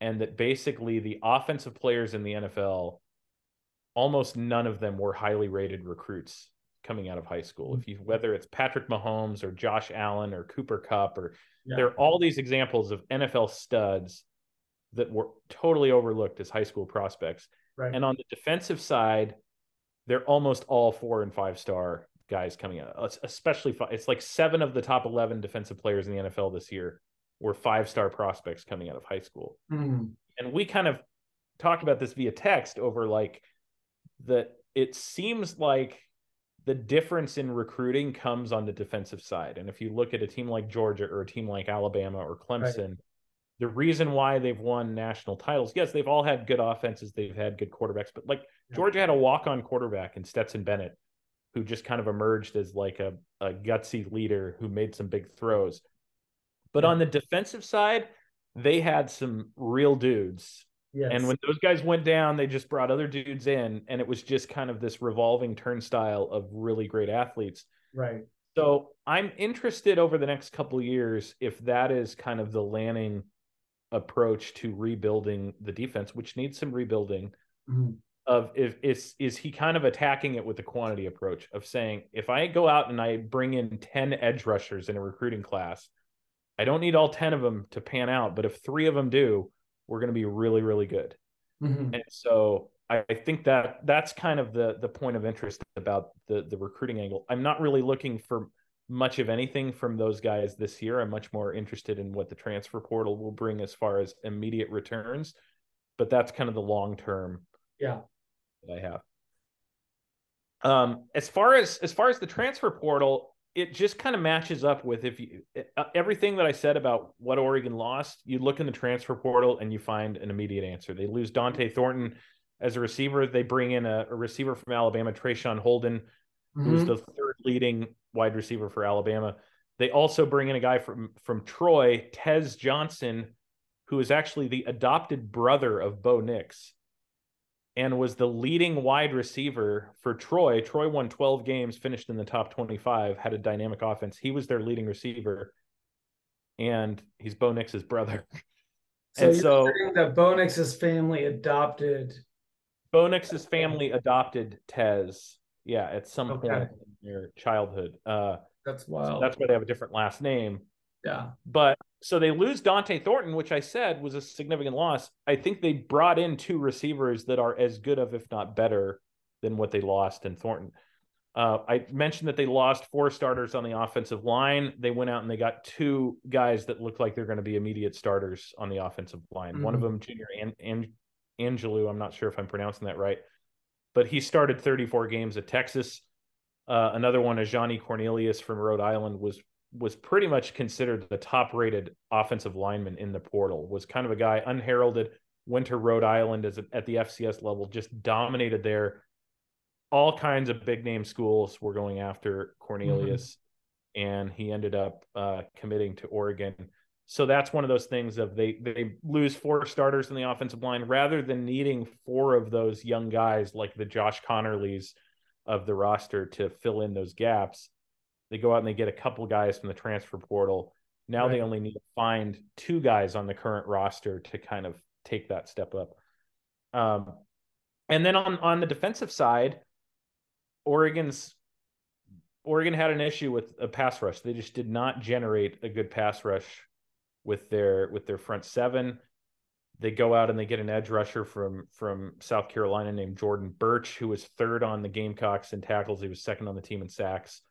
[SPEAKER 2] And that basically the offensive players in the NFL, almost none of them were highly rated recruits coming out of high school. If you whether it's Patrick Mahomes or Josh Allen or Cooper Kupp or yeah. there are all these examples of NFL studs that were totally overlooked as high school prospects. Right. And on the defensive side, they're almost all four and five star guys coming out, especially five, it's like seven of the top 11 defensive players in the NFL this year were five star prospects coming out of high school. Mm. And we kind of talked about this via text over like that it seems like the difference in recruiting comes on the defensive side. And if you look at a team like Georgia or a team like Alabama or Clemson, right. the reason why they've won national titles, yes, they've all had good offenses, they've had good quarterbacks, but like Georgia had a walk on quarterback in Stetson Bennett, who just kind of emerged as like a, a gutsy leader who made some big throws. But on the defensive side, they had some real dudes. Yes. And when those guys went down, they just brought other dudes in, and it was just kind of this revolving turnstile of really great athletes.
[SPEAKER 1] Right.
[SPEAKER 2] So I'm interested over the next couple years if that is kind of the Lanning approach to rebuilding the defense, which needs some rebuilding. Mm-hmm of if is is he kind of attacking it with the quantity approach of saying if I go out and I bring in 10 edge rushers in a recruiting class, I don't need all 10 of them to pan out, but if 3 of them do, we're going to be really really good. Mm-hmm. And so I, I think that that's kind of the the point of interest about the the recruiting angle. I'm not really looking for much of anything from those guys this year. I'm much more interested in what the transfer portal will bring as far as immediate returns, but that's kind of the long term
[SPEAKER 1] yeah
[SPEAKER 2] that I have. Um, as far as as far as the transfer portal, it just kind of matches up with if you everything that I said about what Oregon lost. You look in the transfer portal and you find an immediate answer. They lose Dont'e Thornton as a receiver. They bring in a, a receiver from Alabama, Traeshon Holden, mm-hmm. who's the third leading wide receiver for Alabama. They also bring in a guy from from Troy, Tez Johnson, who is actually the adopted brother of Bo Nix and was the leading wide receiver for Troy. Troy won 12 games, finished in the top 25, had a dynamic offense. He was their leading receiver, and he's Bo Nix's brother.
[SPEAKER 1] So and so that Bo Nix's family adopted
[SPEAKER 2] Bo Nix's family adopted Tez. Yeah, at some okay. point in their childhood. Uh,
[SPEAKER 1] that's wild.
[SPEAKER 2] So that's why they have a different last name.
[SPEAKER 1] Yeah.
[SPEAKER 2] But so they lose Dont'e Thornton, which I said was a significant loss. I think they brought in two receivers that are as good of, if not better, than what they lost in Thornton. Uh, I mentioned that they lost four starters on the offensive line. They went out and they got two guys that look like they're going to be immediate starters on the offensive line. Mm-hmm. One of mm-hmm. them, Junior An- An- Angilau, I'm not sure if I'm pronouncing that right, but he started 34 games at Texas. Uh, another one, Ajani Cornelius from Rhode Island, was was pretty much considered the top rated offensive lineman in the portal. Was kind of a guy unheralded. Went to Rhode Island as a, at the FCS level, just dominated there. All kinds of big name schools were going after Cornelius, mm-hmm. and he ended up uh, committing to Oregon. So that's one of those things of they they lose four starters in the offensive line rather than needing four of those young guys like the Josh Conerlys of the roster to fill in those gaps. They go out and they get a couple guys from the transfer portal. Now right. they only need to find two guys on the current roster to kind of take that step up. Um, and then on on the defensive side, Oregon's Oregon had an issue with a pass rush. They just did not generate a good pass rush with their with their front seven. They go out and they get an edge rusher from from South Carolina named Jordan Burch, who was third on the Gamecocks in tackles. He was second on the team in sacks.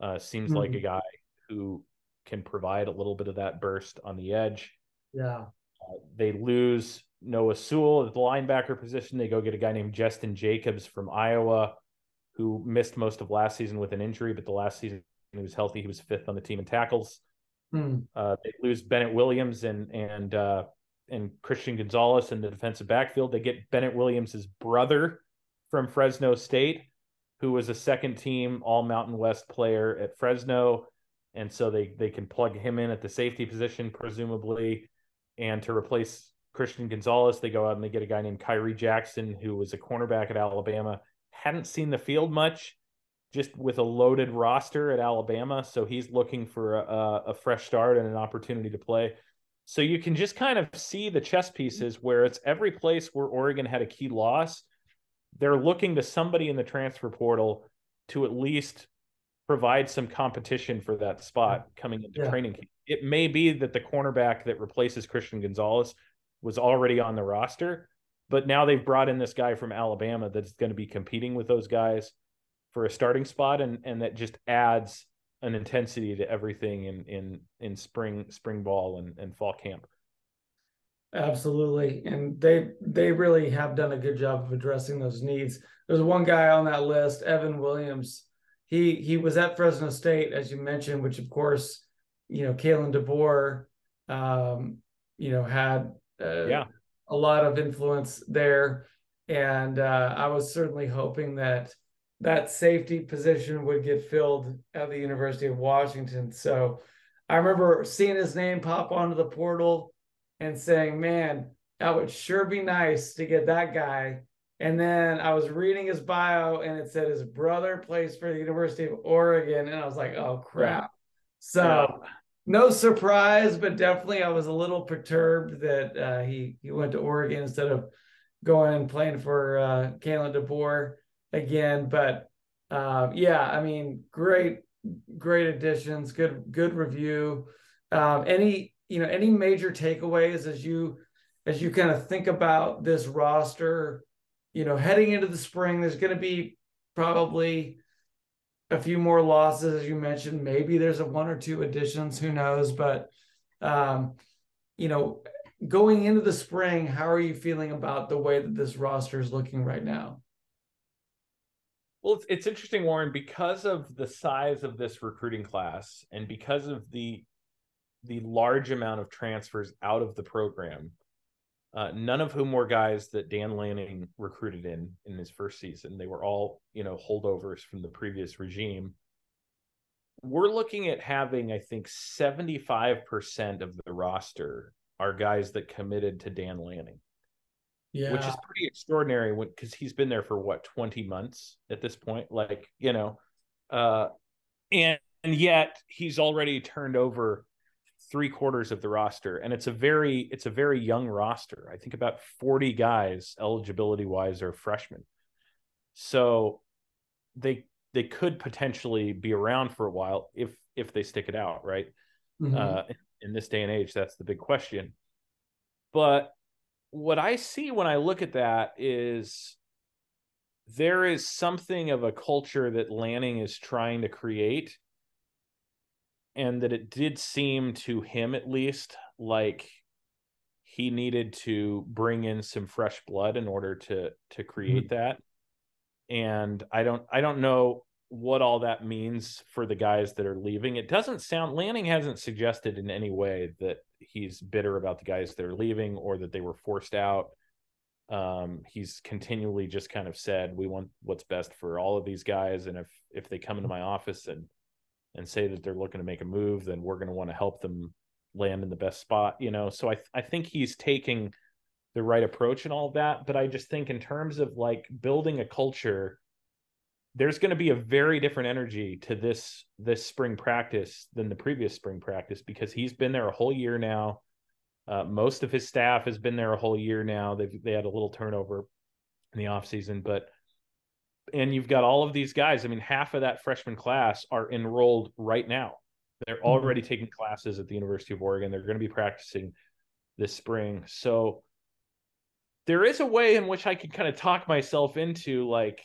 [SPEAKER 2] Uh, seems mm-hmm. like a guy who can provide a little bit of that burst on the edge.
[SPEAKER 1] Yeah.
[SPEAKER 2] Uh, they lose Noah Sewell at the linebacker position. They go get a guy named Jestin Jacobs from Iowa, who missed most of last season with an injury, but the last season he was healthy. He was fifth on the team in tackles.
[SPEAKER 1] Hmm.
[SPEAKER 2] Uh, they lose Bennett Williams and and uh, and Christian Gonzalez in the defensive backfield. They get Bennett Williams's brother from Fresno State, who was a second team All Mountain West player at Fresno, and so they they can plug him in at the safety position presumably, and to replace Christian Gonzalez, they go out and they get a guy named Khyree Jackson, who was a cornerback at Alabama. Hadn't seen the field much, just with a loaded roster at Alabama. So he's looking for a, a, fresh start and an opportunity to play. So you can just kind of see the chess pieces where it's every place where Oregon had a key loss. They're looking to somebody in the transfer portal to at least provide some competition for that spot coming into yeah. training camp. It may be that the cornerback that replaces Christian Gonzalez was already on the roster, but now they've brought in this guy from Alabama that's going to be competing with those guys for a starting spot, and and that just adds an intensity to everything in in in spring spring ball and, and fall camp.
[SPEAKER 1] Absolutely, and they they really have done a good job of addressing those needs. There's one guy on that list, Evan Williams. He he was at Fresno State, as you mentioned, which of course, you know, Kalen DeBoer, um, you know, had uh,
[SPEAKER 2] yeah
[SPEAKER 1] a lot of influence there, and uh, I was certainly hoping that that safety position would get filled at the University of Washington. So I remember seeing his name pop onto the portal and saying, man, that would sure be nice to get that guy. And then I was reading his bio and it said his brother plays for the University of Oregon. And I was like, oh crap. So no surprise, but definitely I was a little perturbed that uh, he, he went to Oregon instead of going and playing for uh, Kalen DeBoer again. But uh, yeah, I mean, great, great additions, good, good review. Um, any, you know, any major takeaways as you as you kind of think about this roster, you know, heading into the spring, there's going to be probably a few more losses, as you mentioned. Maybe there's a one or two additions, who knows? But, um, you know, going into the spring, how are you feeling about the way that this roster is looking right now?
[SPEAKER 2] Well, it's, it's interesting, Warren, because of the size of this recruiting class and because of the the large amount of transfers out of the program, uh, none of whom were guys that Dan Lanning recruited in in his first season. They were all, you know, holdovers from the previous regime. We're looking at having, I think, 75% of the roster are guys that committed to Dan Lanning.
[SPEAKER 1] yeah.
[SPEAKER 2] which is pretty extraordinary because he's been there for what 20 months at this point like you know uh and and yet he's already turned over three quarters of the roster and it's a very it's a very young roster i think about 40 guys eligibility wise are freshmen so they they could potentially be around for a while if if they stick it out right mm-hmm. uh in this day and age that's the big question but what I see when I look at that is there is something of a culture that Lanning is trying to create. And that it did seem to him, at least, like he needed to bring in some fresh blood in order to to create mm-hmm. that. And I don't I don't know what all that means for the guys that are leaving. It doesn't sound Lanning hasn't suggested in any way that he's bitter about the guys that are leaving or that they were forced out. Um, he's continually just kind of said we want what's best for all of these guys, and if if they come into my office and and say that they're looking to make a move, then we're going to want to help them land in the best spot. You know, so I I think he's taking the right approach and all that. But I just think in terms of like building a culture there's going to be a very different energy to this this spring practice than the previous spring practice because he's been there a whole year now. Uh, most of his staff has been there a whole year now. They've they had a little turnover in the offseason, but and you've got all of these guys. I mean, half of that freshman class are enrolled right now. They're mm-hmm. already taking classes at the University of Oregon. They're going to be practicing this spring. So there is a way in which I can kind of talk myself into like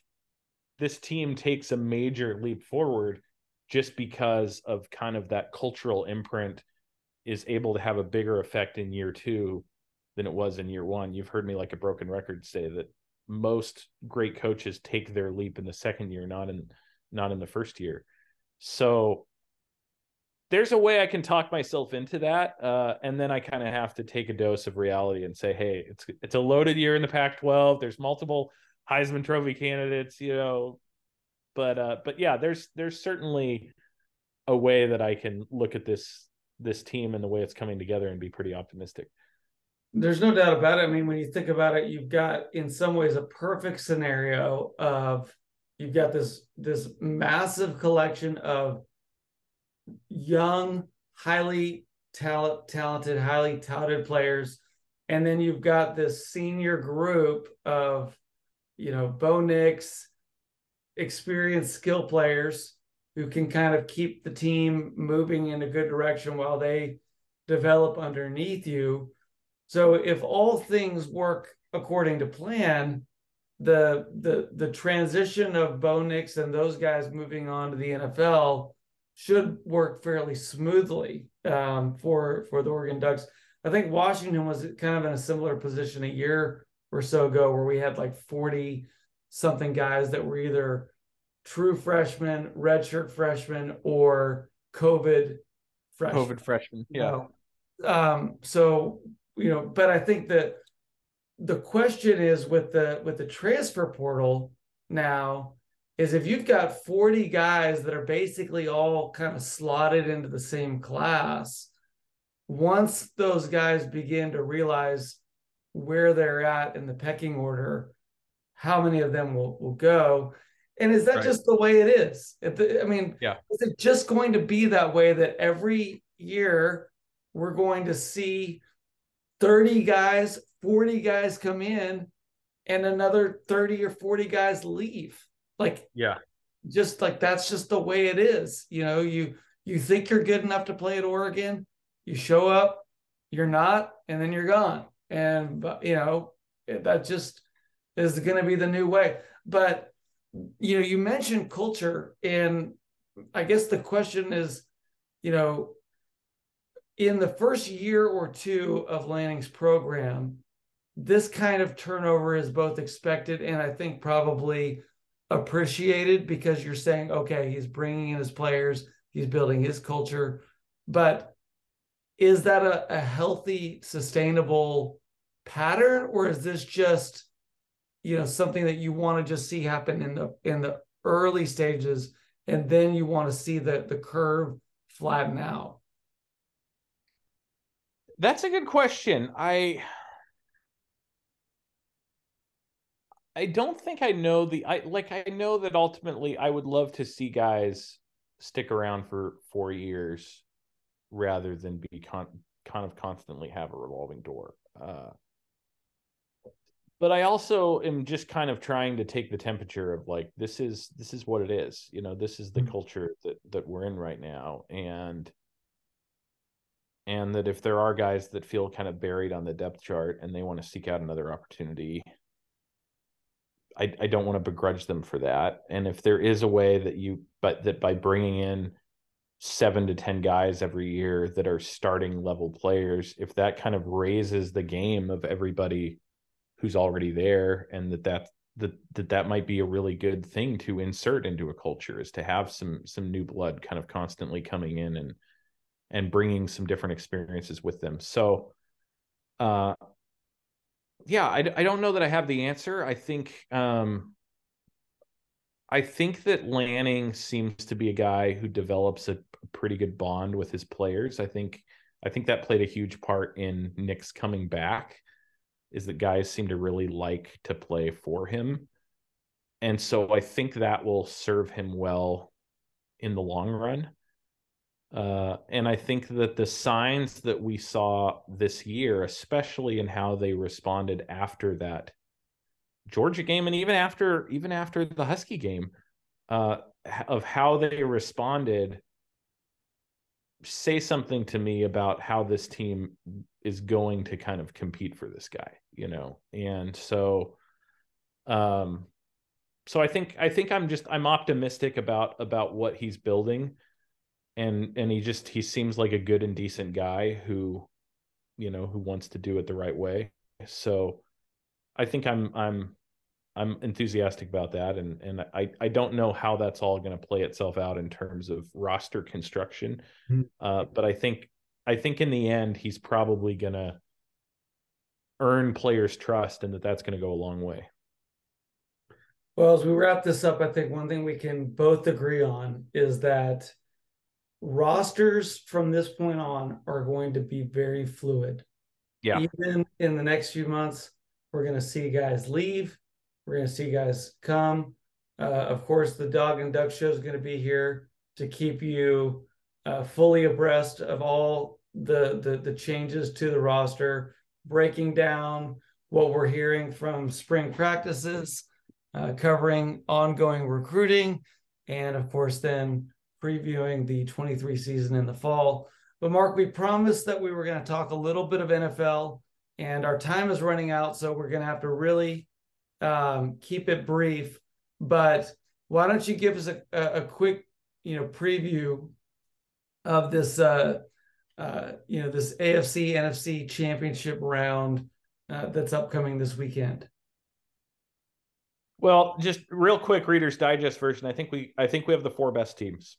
[SPEAKER 2] this team takes a major leap forward just because of kind of that cultural imprint is able to have a bigger effect in year two than it was in year one. You've heard me like a broken record say that most great coaches take their leap in the second year, not in not in the first year. So there's a way I can talk myself into that, uh, and then I kind of have to take a dose of reality and say, hey, it's it's a loaded year in the Pac-12. There's multiple Heisman Trophy candidates, you know. But uh, but yeah, there's there's certainly a way that I can look at this this team and the way it's coming together and be pretty optimistic.
[SPEAKER 1] There's no doubt about it. I mean, when you think about it, you've got in some ways a perfect scenario of you've got this this massive collection of young, highly talent, talented, highly touted players, and then you've got this senior group of you know, Bo Nix, experienced skill players who can kind of keep the team moving in a good direction while they develop underneath you. So if all things work according to plan, the the the transition of Bo Nix and those guys moving on to the NFL should work fairly smoothly um, for for the Oregon Ducks. I think Washington was kind of in a similar position a year or so ago where we had like 40 something guys that were either true freshmen, redshirt freshmen, or COVID freshmen.
[SPEAKER 2] COVID freshmen. Yeah.
[SPEAKER 1] You know? um, so, you know, but I think that the question is with the with the transfer portal now is if you've got 40 guys that are basically all kind of slotted into the same class, once those guys begin to realize where they're at in the pecking order, how many of them will, will go. And is that right. just the way it is? The, I mean,
[SPEAKER 2] yeah.
[SPEAKER 1] is it just going to be that way that every year we're going to see 30 guys, 40 guys come in and another 30 or 40 guys leave? Like,
[SPEAKER 2] yeah,
[SPEAKER 1] just like that's just the way it is. You know, you you think you're good enough to play at Oregon, you show up, you're not, and then you're gone and you know that just is going to be the new way but you know you mentioned culture and i guess the question is you know in the first year or two of lanning's program this kind of turnover is both expected and i think probably appreciated because you're saying okay he's bringing in his players he's building his culture. But is that a, a healthy sustainable pattern or is this just you know something that you want to just see happen in the in the early stages and then you want to see the the curve flatten out
[SPEAKER 2] that's a good question i I don't think I know the I like I know that ultimately I would love to see guys stick around for four years rather than be con- kind of constantly have a revolving door. Uh, but I also am just kind of trying to take the temperature of like this is this is what it is. You know, this is the mm-hmm. culture that that we're in right now, and and that if there are guys that feel kind of buried on the depth chart and they want to seek out another opportunity, I, I don't want to begrudge them for that. And if there is a way that you, but that by bringing in seven to 10 guys every year that are starting level players, if that kind of raises the game of everybody who's already there and that that, that, that that might be a really good thing to insert into a culture is to have some, some new blood kind of constantly coming in and, and bringing some different experiences with them. So, uh, yeah, I, I don't know that I have the answer. I think um, I think that Lanning seems to be a guy who develops a pretty good bond with his players. I think I think that played a huge part in Nix's coming back. Is that guys seem to really like to play for him, and so I think that will serve him well in the long run. Uh, and I think that the signs that we saw this year, especially in how they responded after that Georgia game, and even after even after the Husky game, uh, of how they responded, say something to me about how this team is going to kind of compete for this guy, you know. And so, um, so I think I think I'm just I'm optimistic about about what he's building and and he just he seems like a good and decent guy who you know who wants to do it the right way. So i think i'm i'm i'm enthusiastic about that. And and i i don't know how that's all going to play itself out in terms of roster construction. Mm-hmm. uh, but i think i think in the end he's probably going to earn players trust and that that's going to go a long way.
[SPEAKER 1] Well as we wrap this up i think one thing we can both agree on is that rosters from this point on are going to be very fluid.
[SPEAKER 2] Yeah.
[SPEAKER 1] Even in the next few months, we're going to see guys leave. We're going to see guys come. Uh, of course, the Dog and Duck Show is going to be here to keep you uh, fully abreast of all the, the the changes to the roster, breaking down what we're hearing from spring practices, uh, covering ongoing recruiting, and of course, then previewing the 23 season in the fall. But Mark, we promised that we were going to talk a little bit of NFL, and our time is running out, so we're going to have to really um, keep it brief. But why don't you give us a, a, quick, you know, preview of this, uh, uh, you know, this AFC NFC Championship round uh, that's upcoming this weekend?
[SPEAKER 2] Well, just real quick, Reader's Digest version. I think we, I think we have the four best teams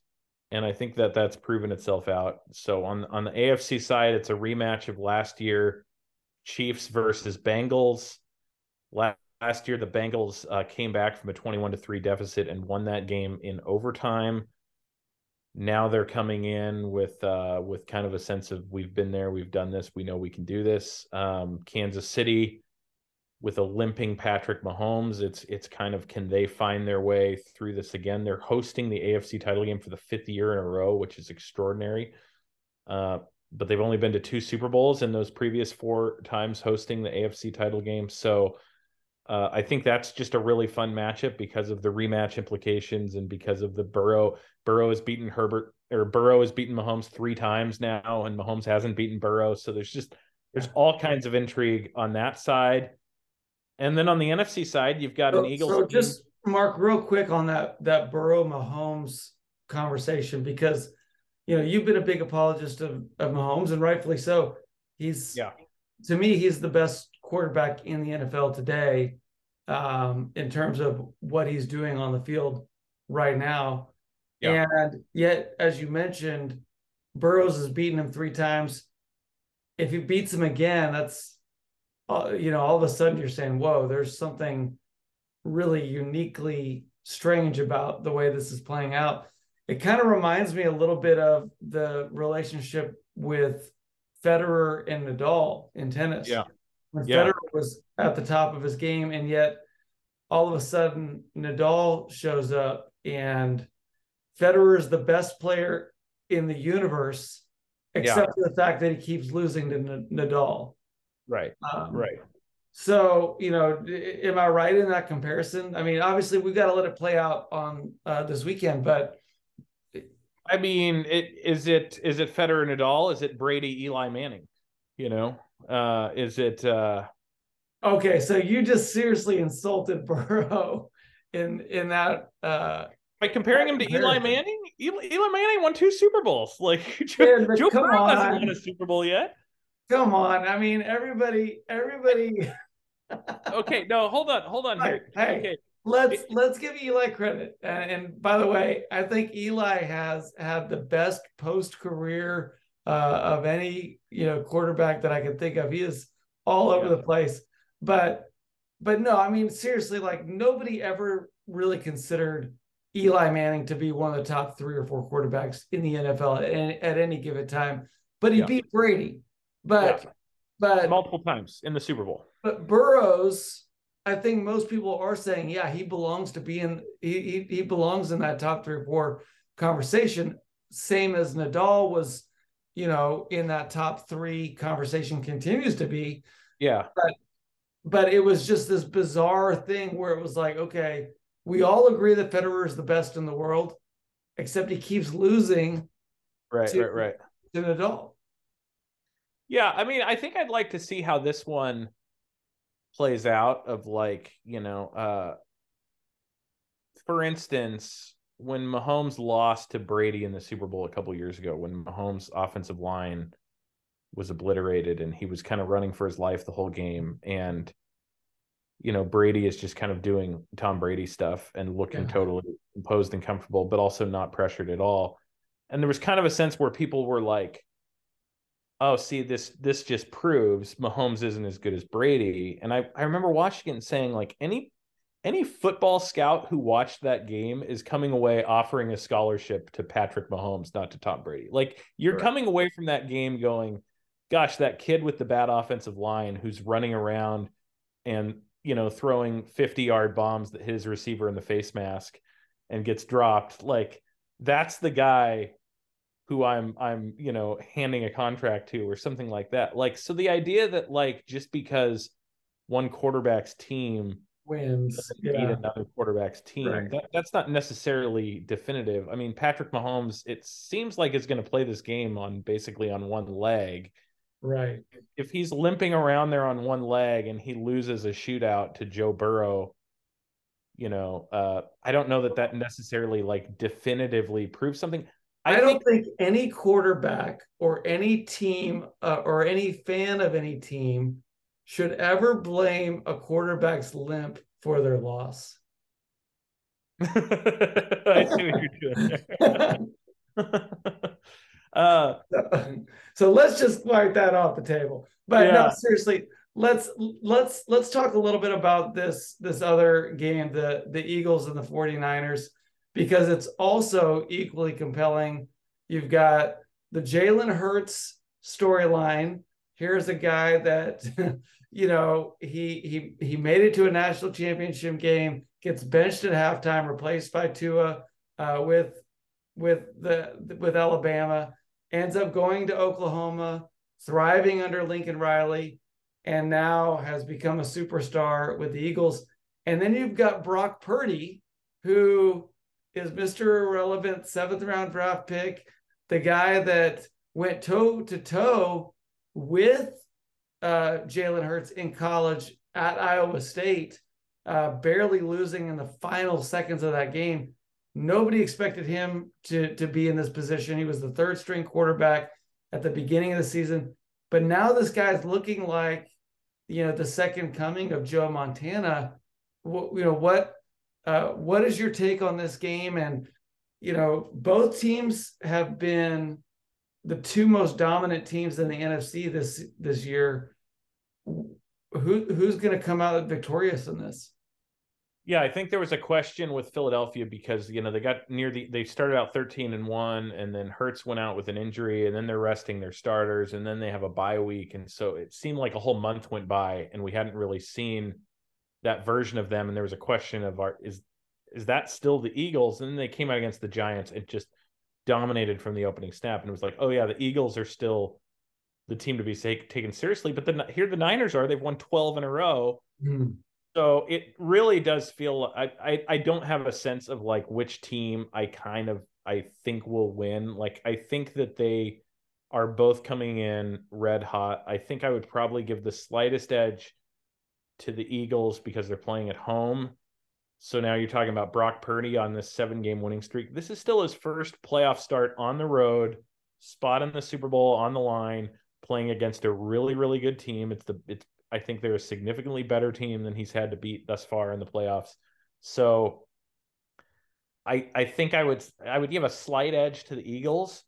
[SPEAKER 2] and I think that that's proven itself out. So on on the AFC side, it's a rematch of last year, Chiefs versus Bengals. Last, last year, the Bengals uh, came back from a twenty-one to three deficit and won that game in overtime. Now they're coming in with uh, with kind of a sense of we've been there, we've done this, we know we can do this. Um, Kansas City with a limping Patrick Mahomes, it's it's kind of can they find their way through this again? They're hosting the AFC title game for the fifth year in a row, which is extraordinary. Uh, but they've only been to two Super Bowls in those previous four times hosting the AFC title game. So uh, I think that's just a really fun matchup because of the rematch implications and because of the Burrow. Burrow has beaten Herbert or Burrow has beaten Mahomes three times now, and Mahomes hasn't beaten Burrow. So there's just there's all kinds of intrigue on that side. And then on the NFC side, you've got so, an Eagles.
[SPEAKER 1] So just Mark, real quick on that that Burrow Mahomes conversation because you know you've been a big apologist of, of Mahomes and rightfully so. He's
[SPEAKER 2] yeah.
[SPEAKER 1] To me, he's the best quarterback in the NFL today um, in terms of what he's doing on the field right now. Yeah. And yet, as you mentioned, Burrows has beaten him three times. If he beats him again, that's uh, you know, all of a sudden you're saying, whoa, there's something really uniquely strange about the way this is playing out. It kind of reminds me a little bit of the relationship with Federer and Nadal in tennis.
[SPEAKER 2] Yeah.
[SPEAKER 1] When
[SPEAKER 2] yeah.
[SPEAKER 1] Federer was at the top of his game, and yet all of a sudden Nadal shows up and Federer is the best player in the universe, except yeah. for the fact that he keeps losing to N- Nadal.
[SPEAKER 2] Right. Um, right.
[SPEAKER 1] So, you know, am I right in that comparison? I mean, obviously, we've got to let it play out on uh, this weekend, but
[SPEAKER 2] I mean, it is it is it Federer and Nadal? Is it Brady Eli Manning? You know, uh, is it? Uh...
[SPEAKER 1] Okay, so you just seriously insulted Burrow in in that uh
[SPEAKER 2] by comparing him to Eli Manning. Eli, Eli, Manning won two Super Bowls. Like Joe, Joe Burrow on. hasn't won a Super Bowl yet.
[SPEAKER 1] Come on, I mean everybody, everybody.
[SPEAKER 2] okay, no, hold on, hold on
[SPEAKER 1] here. Hey, okay. let's let's give Eli credit. And, and, by the way, I think Eli has had the best post career uh, of any you know quarterback that I can think of. He is all over yeah. the place, but but no, I mean seriously, like nobody ever really considered Eli Manning to be one of the top three or four quarterbacks in the NFL at, at any given time. But he yeah. beat Brady. But yeah. but
[SPEAKER 2] multiple times in the Super Bowl.
[SPEAKER 1] But Burrows, I think most people are saying, yeah, he belongs to be in he he, he belongs in that top three or four conversation. Same as Nadal was, you know, in that top three conversation continues to be.
[SPEAKER 2] Yeah.
[SPEAKER 1] But but it was just this bizarre thing where it was like, okay, we all agree that Federer is the best in the world, except he keeps losing.
[SPEAKER 2] Right, to, right, right.
[SPEAKER 1] To Nadal.
[SPEAKER 2] Yeah, I mean, I think I'd like to see how this one plays out of like, you know, uh for instance, when Mahomes lost to Brady in the Super Bowl a couple years ago, when Mahomes' offensive line was obliterated and he was kind of running for his life the whole game and you know Brady is just kind of doing Tom Brady stuff and looking yeah. totally imposed and comfortable but also not pressured at all. And there was kind of a sense where people were like oh, see, this this just proves Mahomes isn't as good as Brady. And I, I remember watching it and saying, like, any any football scout who watched that game is coming away offering a scholarship to Patrick Mahomes, not to Tom Brady. Like you're right. coming away from that game going, gosh, that kid with the bad offensive line who's running around and you know throwing 50 yard bombs that hit his receiver in the face mask and gets dropped, like that's the guy who I'm I'm you know handing a contract to or something like that. Like so the idea that like just because one quarterback's team
[SPEAKER 1] wins
[SPEAKER 2] yeah. beat another quarterback's team right. that, that's not necessarily definitive. I mean Patrick Mahomes it seems like is going to play this game on basically on one leg.
[SPEAKER 1] Right.
[SPEAKER 2] If he's limping around there on one leg and he loses a shootout to Joe Burrow you know, uh, I don't know that that necessarily like definitively proves something.
[SPEAKER 1] I, I don't think, think, any quarterback or any team uh, or any fan of any team should ever blame a quarterback's limp for their loss. I see what you're doing. uh, so, so, let's just wipe that off the table. But yeah. no, seriously, let's let's let's talk a little bit about this this other game, the the Eagles and the 49ers because it's also equally compelling. You've got the Jalen Hurts storyline. Here's a guy that, you know, he he he made it to a national championship game, gets benched at halftime, replaced by Tua uh, with with the with Alabama, ends up going to Oklahoma, thriving under Lincoln Riley, and now has become a superstar with the Eagles. And then you've got Brock Purdy, who is Mr. Irrelevant seventh round draft pick, the guy that went toe to toe with uh, Jalen Hurts in college at Iowa State, uh, barely losing in the final seconds of that game. Nobody expected him to, to be in this position. He was the third string quarterback at the beginning of the season. But now this guy's looking like, you know, the second coming of Joe Montana. What, you know, what uh, what is your take on this game? And you know, both teams have been the two most dominant teams in the NFC this this year. Who who's going to come out victorious in this?
[SPEAKER 2] Yeah, I think there was a question with Philadelphia because you know they got near the they started out 13 and 1 and then Hurts went out with an injury and then they're resting their starters and then they have a bye week and so it seemed like a whole month went by and we hadn't really seen that version of them, and there was a question of our is is that still the Eagles? And then they came out against the Giants and just dominated from the opening snap, and it was like, oh yeah, the Eagles are still the team to be taken seriously. But then here the Niners are; they've won twelve in a row. Mm. So it really does feel I, I I don't have a sense of like which team I kind of I think will win. Like I think that they are both coming in red hot. I think I would probably give the slightest edge to the Eagles because they're playing at home. So now you're talking about Brock Purdy on this seven game winning streak. This is still his first playoff start on the road, spot in the Super Bowl on the line, playing against a really, really good team. It's the it's I think they're a significantly better team than he's had to beat thus far in the playoffs. So I I think I would I would give a slight edge to the Eagles,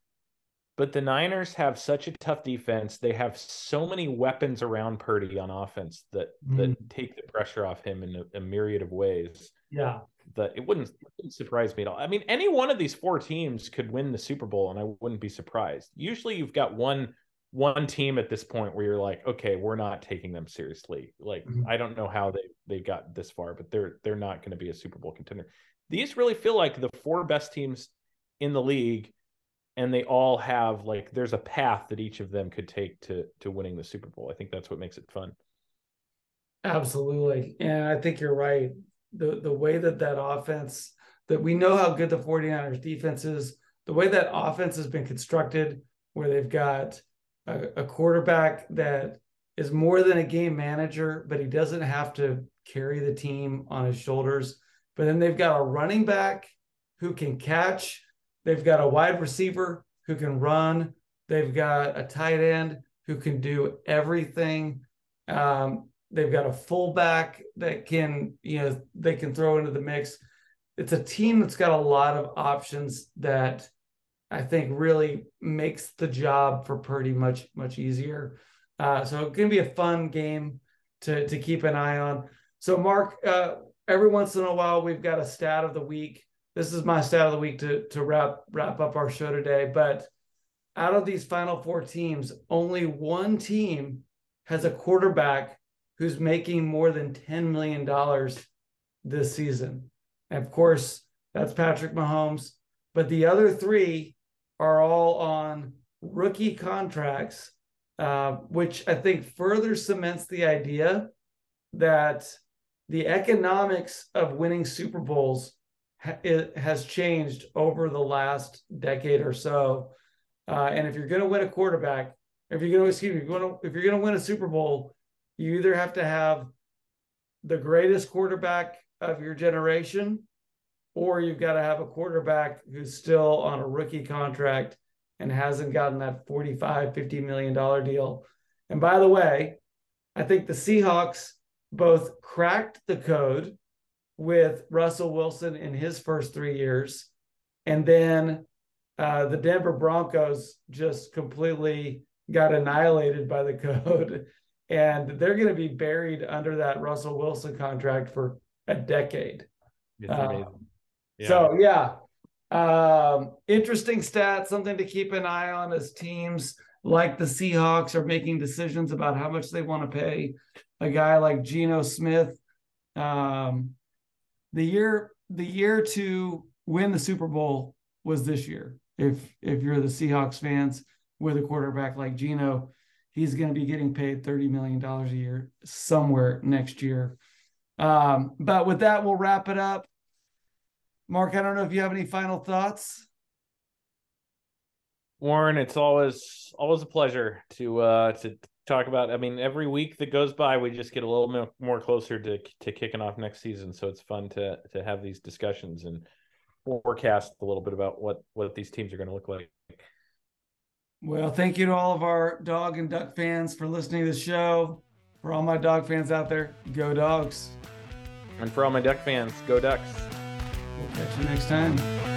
[SPEAKER 2] but the Niners have such a tough defense. They have so many weapons around Purdy on offense that mm. that take the pressure off him in a, a myriad of ways.
[SPEAKER 1] Yeah.
[SPEAKER 2] That it wouldn't, it wouldn't surprise me at all. I mean, any one of these four teams could win the Super Bowl, and I wouldn't be surprised. Usually, you've got one one team at this point where you're like, okay, we're not taking them seriously. Like, mm-hmm. I don't know how they they got this far, but they're they're not going to be a Super Bowl contender. These really feel like the four best teams in the league, and they all have like there's a path that each of them could take to to winning the Super Bowl. I think that's what makes it fun.
[SPEAKER 1] Absolutely, and I think you're right. The the way that that offense that we know how good the 49ers defense is, the way that offense has been constructed, where they've got a, a quarterback that is more than a game manager, but he doesn't have to carry the team on his shoulders. But then they've got a running back who can catch. They've got a wide receiver who can run. They've got a tight end who can do everything. Um, they've got a fullback that can, you know, they can throw into the mix. It's a team that's got a lot of options that I think really makes the job for Purdy much much easier. Uh, so it's gonna be a fun game to to keep an eye on. So Mark, uh, every once in a while we've got a stat of the week. This is my stat of the week to to wrap wrap up our show today. But out of these final four teams, only one team has a quarterback who's making more than ten million dollars this season. And of course, that's Patrick Mahomes. But the other three are all on rookie contracts, uh, which I think further cements the idea that the economics of winning Super Bowls ha- has changed over the last decade or so. Uh, and if you're going to win a quarterback, if you're going to excuse me, if you're going to win a Super Bowl, you either have to have the greatest quarterback of your generation or you've got to have a quarterback who's still on a rookie contract and hasn't gotten that 45 50 million dollar deal and by the way i think the seahawks both cracked the code with russell wilson in his first three years. And then uh, the denver broncos just completely got annihilated by the code. And they're going to be buried under that russell wilson contract for a decade. Uh, so yeah, um, interesting stat, something to keep an eye on as teams like the Seahawks are making decisions about how much they want to pay a guy like Geno Smith. Um, the year the year to win the Super Bowl was this year. If if you're the Seahawks fans with a quarterback like Geno, he's going to be getting paid thirty million dollars a year somewhere next year. Um, but with that, we'll wrap it up. Mark, I don't know if you have any final thoughts.
[SPEAKER 2] Warren, it's always always a pleasure to uh to talk about. I mean, every week that goes by, we just get a little more, more closer to to kicking off next season. So it's fun to to have these discussions and forecast a little bit about what what these teams are going to look like.
[SPEAKER 1] Well, thank you to all of our dog and duck fans for listening to the show. For all my dog fans out there, go dogs.
[SPEAKER 2] And for all my duck fans, go ducks.
[SPEAKER 1] We'll catch you next time.